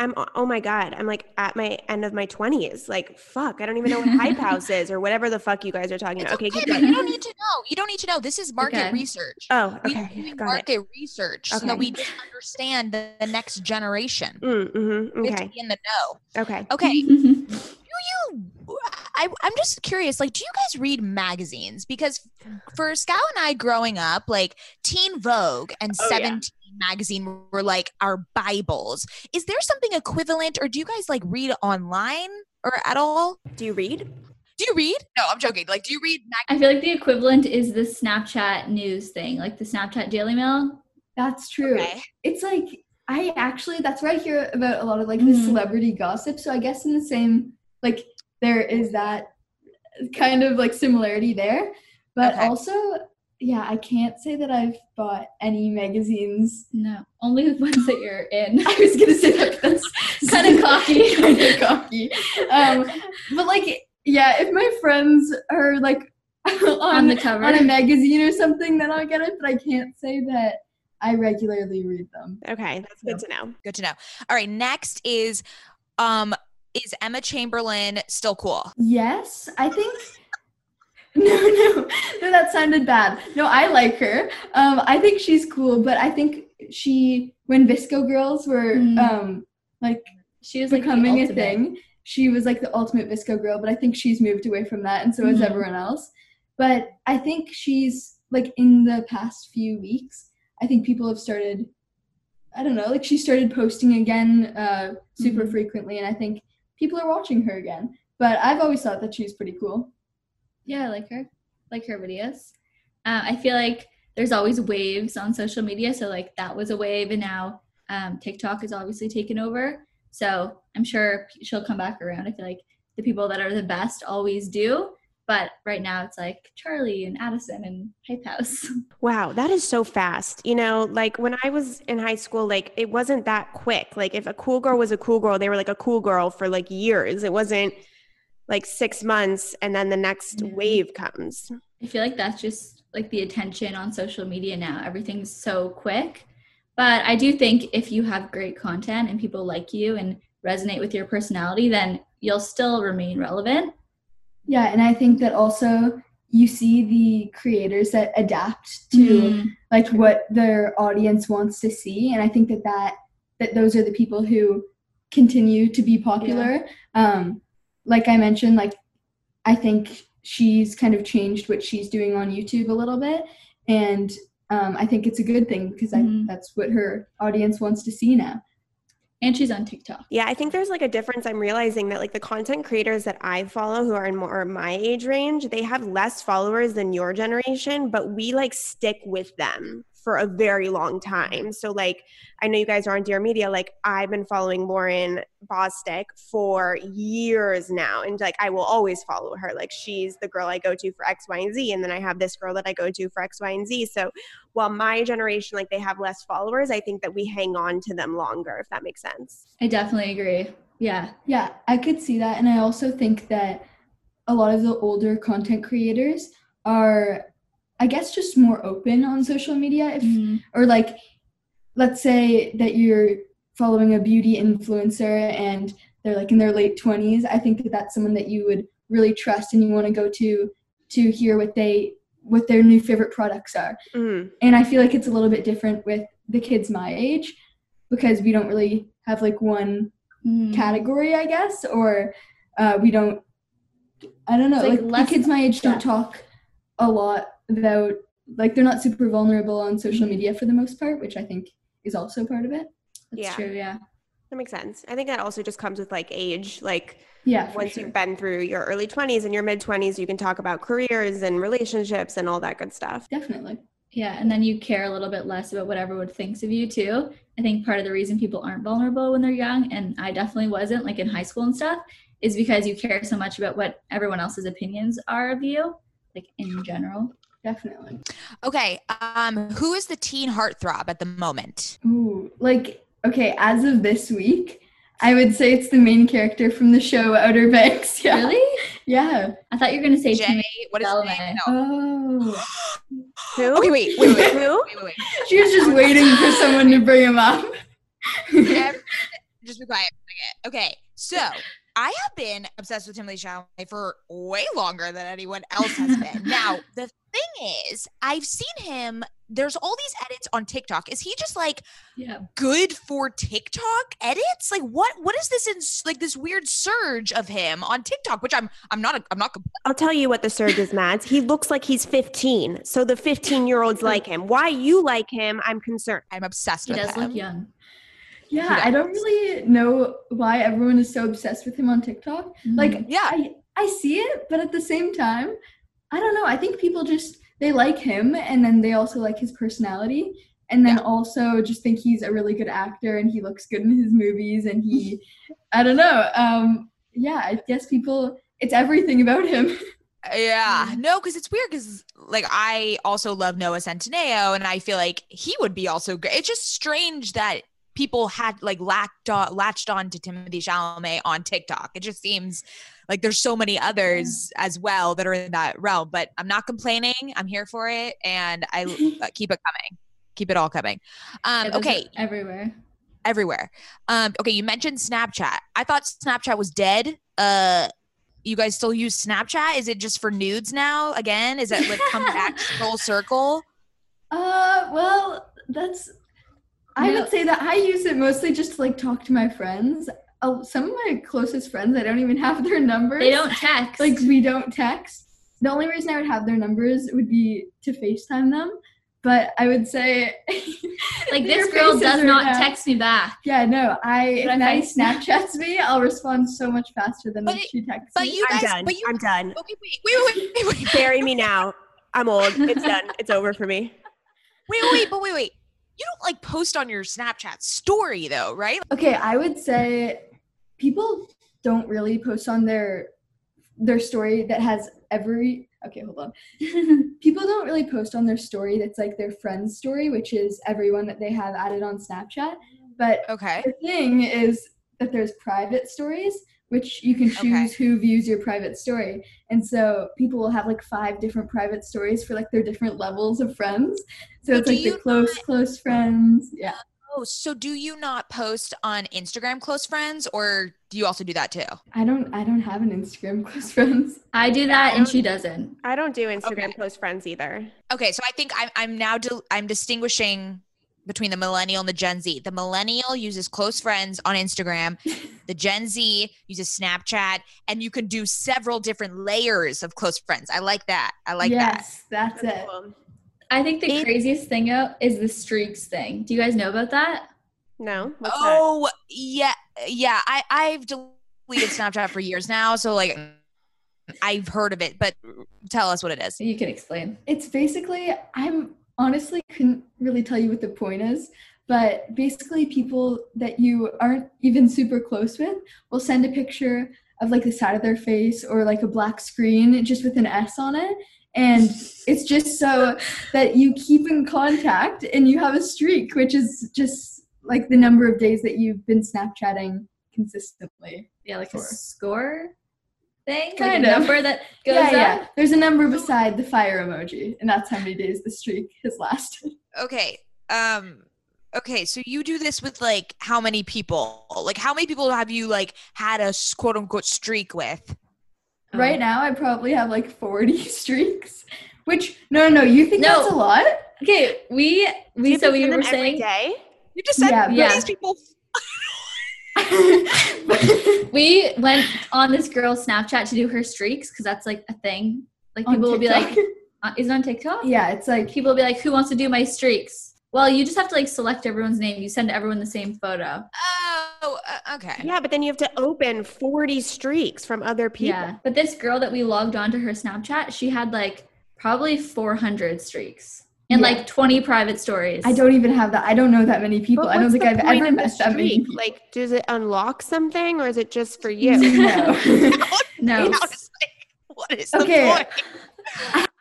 Speaker 1: I'm oh my god, I'm like at my end of my 20s. Like fuck, I don't even know what hype house is or whatever the fuck you guys are talking
Speaker 8: It's
Speaker 1: about. Okay,
Speaker 8: okay,
Speaker 1: keep
Speaker 8: but you don't need to know. You don't need to know. This is market
Speaker 6: Okay.
Speaker 8: research.
Speaker 1: Oh,
Speaker 8: We
Speaker 1: okay,
Speaker 8: doing
Speaker 1: got it.
Speaker 8: market research so that we just understand the, the next generation.
Speaker 1: Mm, mhm,
Speaker 8: We have to
Speaker 1: okay,
Speaker 8: be in the know.
Speaker 1: okay.
Speaker 8: Okay. do you I, i'm just curious like do you guys read magazines because for scout and i growing up like teen vogue and
Speaker 1: Oh, yeah.
Speaker 8: 17 magazine were like our bibles is there something equivalent or do you guys like read online or at all
Speaker 1: Do you read?
Speaker 8: do you read no i'm joking like do you read mag-
Speaker 6: I feel like the equivalent is the Snapchat news thing, like the Snapchat Daily Mail.
Speaker 7: That's true.
Speaker 8: Okay.
Speaker 7: It's like I actually that's where I hear about a lot of like
Speaker 6: Mhm.
Speaker 7: the celebrity gossip. So I guess in the same like there is that kind of like similarity there. But
Speaker 8: Okay.
Speaker 7: also, yeah, I can't say that I've bought any magazines.
Speaker 6: No, only the ones that you're in.
Speaker 7: I was gonna say that but that's
Speaker 6: Kind of cocky.
Speaker 7: kind of cocky. Um, but like, yeah, if my friends are like on,
Speaker 6: On the cover.
Speaker 7: on a magazine or something, then I'll get it. But I can't say that I regularly read them.
Speaker 1: Okay, that's good to know.
Speaker 8: good to know all right next is um is emma chamberlain still cool
Speaker 7: Yes, I think. No, no, no, that sounded bad. No, I like her. Um, I think she's cool, but I think she, when VSCO Girls were
Speaker 6: Mm.
Speaker 7: um, like
Speaker 6: She was like
Speaker 7: becoming a thing, she was like the ultimate VSCO girl. But I think she's moved away from that, and so has
Speaker 6: Mhm.
Speaker 7: everyone else. But I think she's like in the past few weeks, I think people have started. I don't know, like she started posting again uh, super
Speaker 6: Mhm.
Speaker 7: frequently, and I think people are watching her again. But I've always thought that she's pretty cool.
Speaker 6: Yeah, I like her. Like her videos. Uh, I feel like there's always waves on social media. So like that was a wave, and now um, TikTok is obviously taken over. So I'm sure she'll come back around. I feel like the people that are the best always do. But right now it's like Charli and Addison and Hype House.
Speaker 1: Wow, that is so fast. You know, like when I was in high school, like it wasn't that quick. Like if a cool girl was a cool girl, they were like a cool girl for like years. It wasn't like six months and then the next
Speaker 6: Yeah.
Speaker 1: wave comes.
Speaker 6: I feel like that's just like the attention on social media now. Everything's so quick. But I do think if you have great content and people like you and resonate with your personality, then you'll still remain relevant.
Speaker 7: Yeah, and I think that also you see the creators that adapt to
Speaker 6: Mm,
Speaker 7: like what their audience wants to see, and I think that that that those are the people who continue to be popular. Um, like I mentioned, like I think she's kind of changed what she's doing on YouTube a little bit, and um, I think it's a good thing because
Speaker 6: Mhm.
Speaker 7: I, that's what her audience wants to see now.
Speaker 6: and she's on TikTok.
Speaker 1: Yeah, I think there's like a difference. I'm realizing that like the content creators that I follow who are in more my age range, they have less followers than your generation, but we like stick with them for a very long time. So like I know you guys are on Dear Media, like I've been following Lauryn Bosstick for years now. And like I will always follow her. Like she's the girl I go to for X, Y, and Z. And then I have this girl that I go to for X, Y, and Z. So while my generation, like they have less followers, I think that we hang on to them longer, if that makes sense.
Speaker 6: I definitely agree. Yeah.
Speaker 7: Yeah, I could see that. And I also think that a lot of the older content creators are, I guess, just more open on social media. If,
Speaker 6: Mhm.
Speaker 7: or like, let's say that you're following a beauty influencer and they're like in their late 20s. I think that that's someone that you would really trust and you want to go to to hear what they what their new favorite products are.
Speaker 1: Mm.
Speaker 7: And I feel like it's a little bit different with the kids my age because we don't really have like one
Speaker 6: Mhm.
Speaker 7: category, I guess, or uh, we don't. I don't know.
Speaker 6: It's, like,
Speaker 7: Like, the kids my age don't talk a lot about like they're not super vulnerable on social
Speaker 6: Mhm.
Speaker 7: media for the most part, which I think is also part of it.
Speaker 6: That's
Speaker 1: Yeah.
Speaker 6: true. Yeah.
Speaker 1: That makes sense. I think that also just comes with like age. Like
Speaker 7: Yeah,
Speaker 1: once
Speaker 7: sure.
Speaker 1: you've been through your early 20s and your mid 20s, you can talk about careers and relationships and all that good stuff.
Speaker 7: Definitely.
Speaker 6: Yeah, and then you care a little bit less about what everyone thinks of you too. I think part of the reason people aren't vulnerable when they're young, and I definitely wasn't, like in high school and stuff, is because you care so much about what everyone else's opinions are of you, like in general.
Speaker 7: Definitely.
Speaker 8: Okay. Um, who is the teen heartthrob at the moment?
Speaker 7: Ooh, like okay, as of this week, I would say it's the main character from the show Outer Banks. Yeah.
Speaker 6: Really?
Speaker 7: Yeah.
Speaker 6: I thought you were gonna say
Speaker 8: Jay,
Speaker 6: Timmy
Speaker 8: what is his name? No.
Speaker 7: Oh.
Speaker 1: Who?
Speaker 8: Okay, wait, wait, wait,
Speaker 1: Who?
Speaker 8: wait, wait, wait.
Speaker 7: She was just waiting for someone to bring him up.
Speaker 2: Just be quiet. for a second. Okay, so I have been obsessed with Timothée Chalamet for way longer than anyone else has been. now, the thing is, I've seen him. There's all these edits on TikTok. Is he just like
Speaker 6: Yeah.
Speaker 2: good for TikTok edits? Like what? What is this in like this weird surge of him on TikTok? Which I'm I'm not a, I'm not.
Speaker 1: I'll tell you what the surge is, Mads. He looks like he's 15. So the 15 year olds like him. Why you like him, I'm concerned.
Speaker 2: I'm obsessed
Speaker 6: He
Speaker 2: with
Speaker 6: does
Speaker 2: him.
Speaker 6: look young.
Speaker 7: Yeah, I don't really know why everyone is so obsessed with him on TikTok. Mm-hmm. Like,
Speaker 2: Yeah.
Speaker 7: I, I see it, but at the same time, I don't know. I think people just they like him, and then they also like his personality, and then also just think he's a really good actor, and he looks good in his movies, and he, I don't know. Um, yeah, I guess people, it's everything about him.
Speaker 2: Yeah, no, because it's weird. Because like I also love Noah Centineo, and I feel like he would be also great. It's just strange that people had like latched on, latched on to Timothée Chalamet on TikTok. It just seems like there's so many others as well that are in that realm. But I'm not complaining. I'm here for it, and I uh, keep it coming. Keep it all coming. Um,
Speaker 6: are
Speaker 2: okay,
Speaker 6: Everywhere.
Speaker 2: everywhere. Um, okay, you mentioned Snapchat. I thought Snapchat was dead. Uh, you guys still use Snapchat? Is it just for nudes now? Again, is it like come back full circle?
Speaker 7: Uh, well, that's. I
Speaker 6: No.
Speaker 7: would say that I use it mostly just to like talk to my friends. Uh, some of my closest friends, I don't even have their numbers.
Speaker 6: They don't text.
Speaker 7: like we don't text. The only reason I would have their numbers would be to FaceTime them. But I would say,
Speaker 6: like this girl does not
Speaker 7: now-
Speaker 6: text me back.
Speaker 7: Yeah, no, I
Speaker 6: But
Speaker 7: if
Speaker 6: if I
Speaker 7: Maddie Snapchats me, I'll respond so much faster than
Speaker 2: But
Speaker 7: if
Speaker 2: it-
Speaker 7: she texts
Speaker 2: But
Speaker 7: me.
Speaker 2: you
Speaker 1: I'm done.
Speaker 2: but you,
Speaker 1: I'm done.
Speaker 2: okay, wait, wait, wait, wait, wait,
Speaker 1: Bury me now. I'm old. It's done. It's over for me.
Speaker 2: wait, wait, wait, but wait, wait. You don't like post on your Snapchat story though, right?
Speaker 7: Okay, I would say people don't really post on their their story that has every okay, hold on. people don't really post on their story that's like their friend's story, which is everyone that they have added on Snapchat. But
Speaker 2: Okay.
Speaker 7: the thing is that there's private stories, which you can choose who views your private story. And so people will have like five different private stories for like their different levels of friends. So
Speaker 2: So
Speaker 7: it's like the close, close friends. Yeah.
Speaker 2: Oh, so do you not post on Instagram close friends, or do you also do that too?
Speaker 7: I don't I don't have an Instagram close friends.
Speaker 6: I do that and she doesn't.
Speaker 1: I don't do Instagram
Speaker 2: Okay.
Speaker 1: close friends either.
Speaker 2: Okay, so I think I'm I'm now di- I'm distinguishing between the millennial and the Gen Z. The millennial uses close friends on Instagram. the Gen Z uses Snapchat, and you can do several different layers of close friends. I like that. I like that.
Speaker 7: yes, that's it.
Speaker 1: Cool.
Speaker 6: I think the
Speaker 2: It-
Speaker 6: craziest thing out is the streaks thing. Do you guys know about that?
Speaker 1: No. What's
Speaker 2: Oh yeah, yeah. I I've deleted Snapchat for years now, so like I've heard of it. But tell us what it is.
Speaker 6: You can explain.
Speaker 7: It's basically I'm honestly couldn't really tell you what the point is, but basically people that you aren't even super close with will send a picture of like the side of their face or like a black screen just with an S on it. And it's just so that you keep in contact and you have a streak, which is just like the number of days that you've been Snapchatting consistently.
Speaker 6: Yeah, like
Speaker 7: Sure.
Speaker 6: a score thing?
Speaker 7: Kind
Speaker 6: like
Speaker 7: of.
Speaker 6: number that goes
Speaker 7: yeah,
Speaker 6: up?
Speaker 7: yeah. There's a number beside the fire emoji, and that's how many days the streak has lasted.
Speaker 2: Okay. Um. Okay, so you do this with like how many people? Like how many people have you like had a quote unquote streak with?
Speaker 7: Right now, I probably have like 40 streaks. Which no, no, no. You think
Speaker 6: No.
Speaker 7: that's a lot?
Speaker 6: Okay, we we so we were saying
Speaker 1: day?
Speaker 2: You just said
Speaker 7: Yeah,
Speaker 2: yeah, these people.
Speaker 6: we went on this girl's Snapchat to do her streaks because that's like a thing. Like
Speaker 7: On
Speaker 6: people will be like, uh, "Is it on TikTok?"
Speaker 7: yeah, it's like
Speaker 6: People will be like, "Who wants to do my streaks?" Well, you just have to like select everyone's name. You send everyone the same photo.
Speaker 2: Oh, uh, okay.
Speaker 1: Yeah, but then you have to open 40 streaks from other people.
Speaker 6: Yeah, but this girl that we logged onto her Snapchat, she had like probably 400 streaks and
Speaker 7: Yeah.
Speaker 6: like 20 private stories.
Speaker 7: I don't even have that. I don't know that many people. I don't think I've ever
Speaker 1: of
Speaker 7: met that many people.
Speaker 1: Like, does it unlock something or is it just for you?
Speaker 7: no.
Speaker 6: No.
Speaker 2: Yeah, I like, what is the
Speaker 7: Okay.
Speaker 2: point?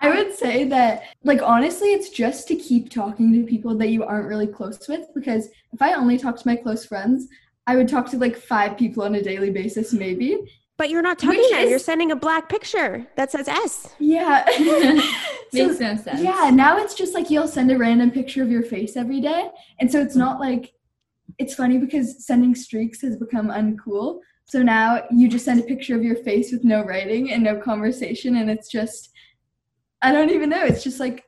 Speaker 7: I would say that, like, honestly, it's just to keep talking to people that you aren't really close with. Because if I only talk to my close friends, I would talk to like five people on a daily basis, maybe.
Speaker 1: But you're not talking them.
Speaker 7: is-
Speaker 1: You're sending a black picture that says S.
Speaker 7: Yeah.
Speaker 6: Makes
Speaker 7: So,
Speaker 6: no sense.
Speaker 7: Yeah, now it's just like you'll send a random picture of your face every day. And so it's not like it's funny because sending streaks has become uncool. So now you just send a picture of your face with no writing and no conversation, and it's just, I don't even know. It's just like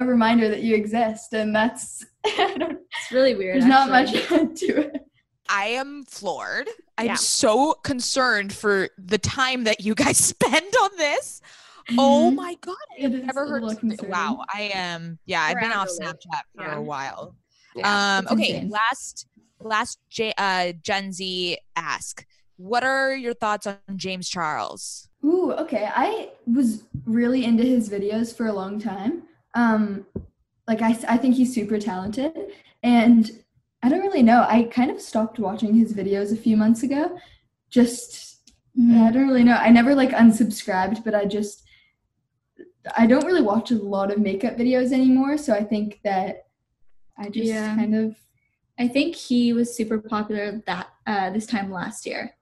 Speaker 7: a reminder that you exist, and that's,
Speaker 6: It's really weird.
Speaker 7: there's not much to it.
Speaker 2: I am floored. I'm
Speaker 1: Yeah.
Speaker 2: so concerned for the time that you guys spend on this. Oh
Speaker 7: Mhm.
Speaker 2: my god,
Speaker 7: It
Speaker 2: I've never heard. Wow, I am. Yeah, I've been off
Speaker 1: of the loop.
Speaker 2: Snapchat for
Speaker 1: Yeah.
Speaker 2: a while.
Speaker 1: Yeah,
Speaker 2: um, okay,
Speaker 6: insane.
Speaker 2: last last J, uh, Gen Z ask. What are your thoughts on James Charles?
Speaker 7: Ooh, okay. I was really into his videos for a long time. Um, like I, I think he's super talented, and I don't really know. I kind of stopped watching his videos a few months ago. Just I don't really know. I never like unsubscribed, but I just I don't really watch a lot of makeup videos anymore. So I think that I just
Speaker 6: Yeah.
Speaker 7: kind of
Speaker 6: I think he was super popular that uh, this time last year.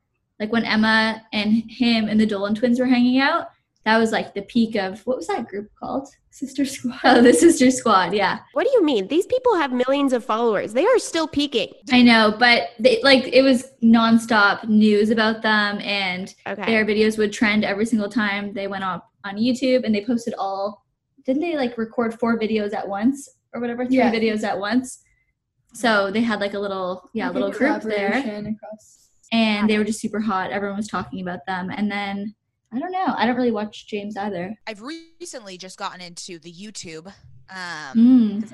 Speaker 6: Like when Emma and him and the Dolan twins were hanging out, that was like the peak of what was that group called?
Speaker 7: Sister Squad.
Speaker 6: Oh, the Sister Squad. Yeah,
Speaker 1: What do you mean? These people have millions of followers. They are still peaking.
Speaker 6: I know, but they, like it was nonstop news about them, and
Speaker 1: Okay.
Speaker 6: their videos would trend every single time they went up on YouTube, and they posted all. Didn't they like record four videos at once or whatever? Three
Speaker 7: Yeah.
Speaker 6: videos at once. So they had like a little, yeah,
Speaker 7: like a
Speaker 6: little group there.
Speaker 7: collaboration across.
Speaker 6: and they were just super hot. Everyone was talking about them. And then I don't know. I don't really watch James either.
Speaker 2: I've recently just gotten into the YouTube. Um,
Speaker 6: Mm.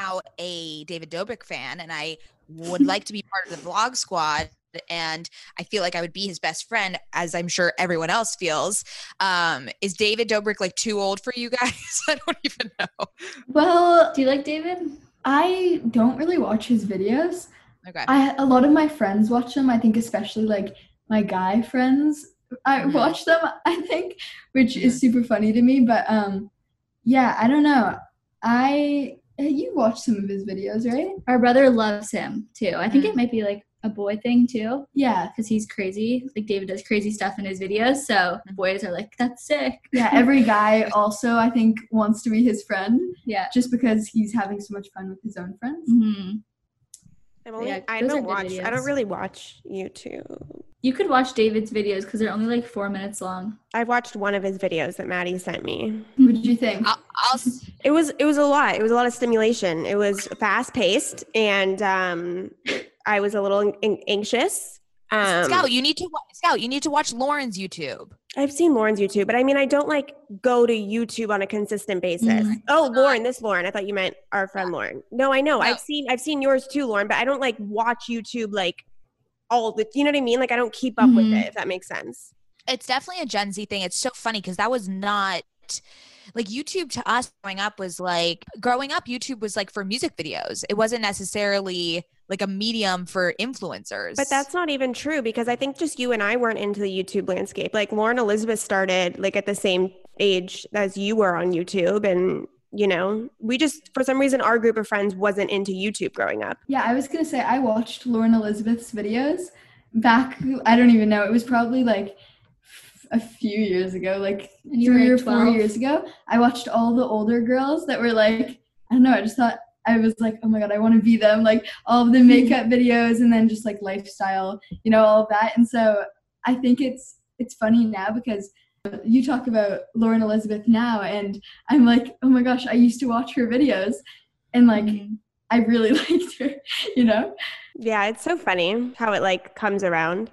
Speaker 2: now a David Dobrik fan, and I would like to be part of the vlog squad. And I feel like I would be his best friend, as I'm sure everyone else feels. Um, is David Dobrik like too old for you guys? I don't even know.
Speaker 7: Well,
Speaker 6: Do you like David?
Speaker 7: I don't really watch his videos.
Speaker 2: Okay.
Speaker 7: I a lot of my friends watch them. I think especially like my guy friends. I
Speaker 2: Mhm.
Speaker 7: watch them. I think, which is super funny to me. But um, yeah, I don't know. I you watched some of his videos, right?
Speaker 6: Our brother loves him too. I think
Speaker 2: Mm.
Speaker 6: it might be like a boy thing too,
Speaker 7: Yeah,
Speaker 6: because he's crazy. Like David does crazy stuff in his videos. So
Speaker 2: Mm-hmm.
Speaker 6: boys are like, that's sick.
Speaker 7: yeah. Every guy also I think wants to be his friend,
Speaker 6: Yeah.
Speaker 7: just because he's having so much fun with his own friends.
Speaker 6: hmm
Speaker 1: I'm only,
Speaker 6: Yeah,
Speaker 1: I don't
Speaker 6: good
Speaker 1: watch. I don't really watch YouTube.
Speaker 6: You could watch David's videos because they're only like four minutes long.
Speaker 1: I've watched one of his videos that Maddie sent me.
Speaker 7: What did you think?
Speaker 2: I'll, I'll
Speaker 1: It was it was a lot. It was a lot of stimulation. It was fast paced, and um, I was a little an- anxious. Um,
Speaker 2: Scout. You need to wa- Scout. You need to watch Lauren's YouTube.
Speaker 1: I've seen Lauren's YouTube, but I mean, I don't like go to YouTube on a consistent basis.
Speaker 6: Mhm.
Speaker 1: Oh, Lauren, this Lauren. I thought you meant our friend Lauren. No, I know.
Speaker 2: No.
Speaker 1: I've seen I've seen yours too, Lauren, but I don't like watch YouTube like all the. You know what I mean? Like I don't keep up with
Speaker 6: Mhm.
Speaker 1: it. If that makes sense.
Speaker 2: it's definitely a Gen Z thing. It's so funny because that was not like YouTube to us growing up was like growing up, YouTube was like for music videos. It wasn't necessarily like a medium for influencers.
Speaker 1: But that's not even true because I think just you and I weren't into the YouTube landscape. Like Lauren Elizabeth started like at the same age as you were on YouTube and you know, we just for some reason our group of friends wasn't into YouTube growing up.
Speaker 7: Yeah, I was gonna say I watched Lauren Elizabeth's videos back. I don't even know. It was probably like a few years ago, like
Speaker 6: And you were,
Speaker 7: three or
Speaker 6: like,
Speaker 7: four years ago. I watched all the older girls that were like, I don't know. I just thought I was like, oh my god, I want to be them. Like all of the makeup videos, and then just like lifestyle, you know, all of that. And so I think it's it's funny now because you talk about Lauren Elizabeth now, and I'm like, oh my gosh, I used to watch her videos, and like.
Speaker 6: Mhm.
Speaker 7: I really liked her, you know?
Speaker 1: Yeah, it's so funny how it like comes around.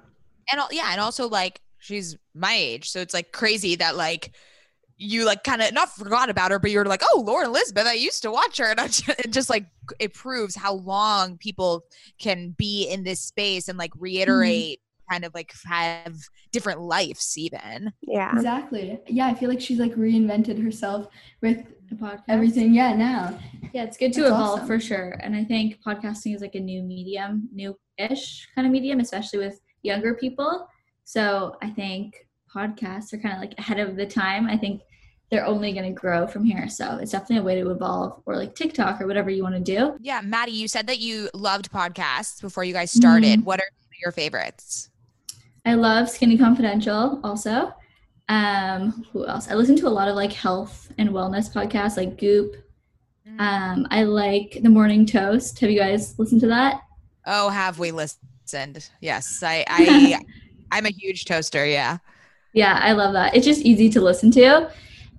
Speaker 2: and al- yeah, and also like she's my age, so it's like crazy that like you like kind of not forgot about her, but you're like, oh, Lauren Elizabeth, I used to watch her, and just, it just like it proves how long people can be in this space and like mm-hmm. reiterate kind of like have different lives even.
Speaker 1: Yeah.
Speaker 7: Exactly. Yeah, I feel like she's like reinvented herself with
Speaker 6: The podcast.
Speaker 7: everything. Yeah, now.
Speaker 6: Yeah, it's good to
Speaker 7: That's
Speaker 6: evolve
Speaker 7: awesome.
Speaker 6: for sure. And I think podcasting is like a new medium, new-ish kind of medium, especially with younger people. So I think podcasts are kind of like ahead of the time. I think they're only going to grow from here. So it's definitely a way to evolve, or like TikTok or whatever you want to do.
Speaker 2: Yeah, Maddie, you said that you loved podcasts before you guys started.
Speaker 6: Mhm.
Speaker 2: What are your favorites?
Speaker 6: I love Skinny Confidential also. Um, who else? I listen to a lot of like health and wellness podcasts like Goop.
Speaker 2: Mm.
Speaker 6: Um, I like The Morning Toast. Have you guys listened to that?
Speaker 2: Oh, have we listened? Yes, I, I, I'm a huge toaster. Yeah.
Speaker 6: Yeah, I love that. It's just easy to listen to,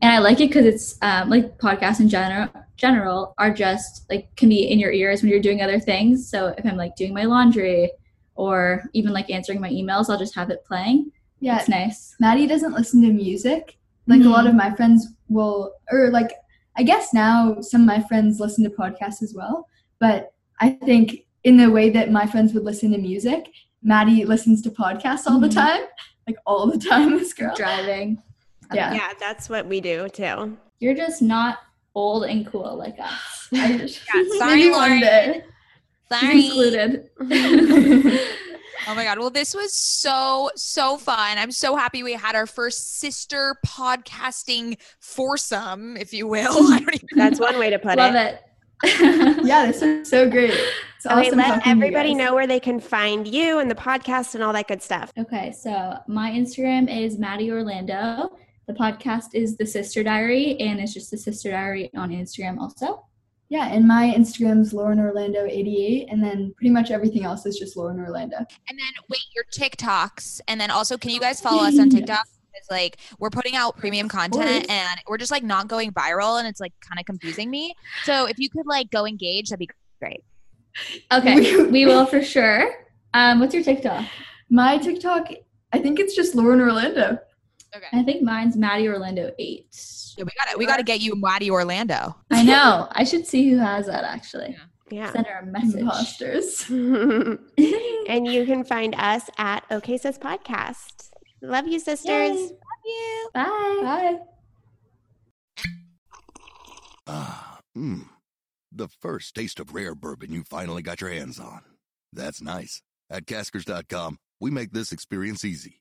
Speaker 6: and I like it because it's um, like podcasts in general general are just like can be in your ears when you're doing other things. So if I'm like doing my laundry or even like answering my emails, I'll just have it playing.
Speaker 7: Yeah,
Speaker 6: It's nice.
Speaker 7: Maddie doesn't listen to music. Like a lot
Speaker 6: Mhm.
Speaker 7: of my friends will, or like, I guess now some of my friends listen to podcasts as well. But I think in the way that my friends would listen to music, Maddie listens to podcasts all the
Speaker 6: Mhm.
Speaker 7: time. Like all the time, this girl.
Speaker 6: Driving.
Speaker 7: Yeah.
Speaker 1: Yeah, that's what we do too.
Speaker 6: You're just not old and cool like us.
Speaker 7: I just,
Speaker 2: sorry,
Speaker 7: maybe one day.
Speaker 6: She's included.
Speaker 2: Oh my God. Well, this was so, so fun. I'm so happy we had our first sister podcasting foursome, if you will. I don't even
Speaker 1: That's one way to put
Speaker 6: Love
Speaker 1: it.
Speaker 6: Love it.
Speaker 7: Yeah, this is so great. It's
Speaker 1: Okay,
Speaker 7: awesome
Speaker 1: let
Speaker 7: talking to you
Speaker 1: everybody know where they can find you and the podcast and all that good stuff.
Speaker 6: Okay, so my Instagram is Maddie Orlando. The podcast is The Sister Diary, and it's just The Sister Diary on Instagram also.
Speaker 7: Yeah, and my Instagram's Lauren Orlando 88, and then pretty much everything else is just Lauren Orlando.
Speaker 2: And then wait, your TikToks, and then also, can you guys follow us on TikTok? It's like we're putting out premium content, and we're just like not going viral, and it's like kind of confusing me. So if you could like go engage, that'd be great.
Speaker 6: Okay, we will for sure. Um, what's your TikTok?
Speaker 7: My TikTok, I think it's just Lauren Orlando.
Speaker 6: I think mine's Maddie Orlando eight.
Speaker 2: Yeah, we got it. we got to get you Maddie Orlando.
Speaker 6: I know. I should see who has that actually.
Speaker 1: Yeah.
Speaker 6: Send her a message.
Speaker 7: Imposters.
Speaker 1: and you can find us at OK Sis Podcast. Love you, sisters. Yay. Love you.
Speaker 6: Bye.
Speaker 7: Bye.
Speaker 9: Ah, mmm. The first taste of rare bourbon you finally got your hands on. That's nice. At Caskers.com, we make this experience easy.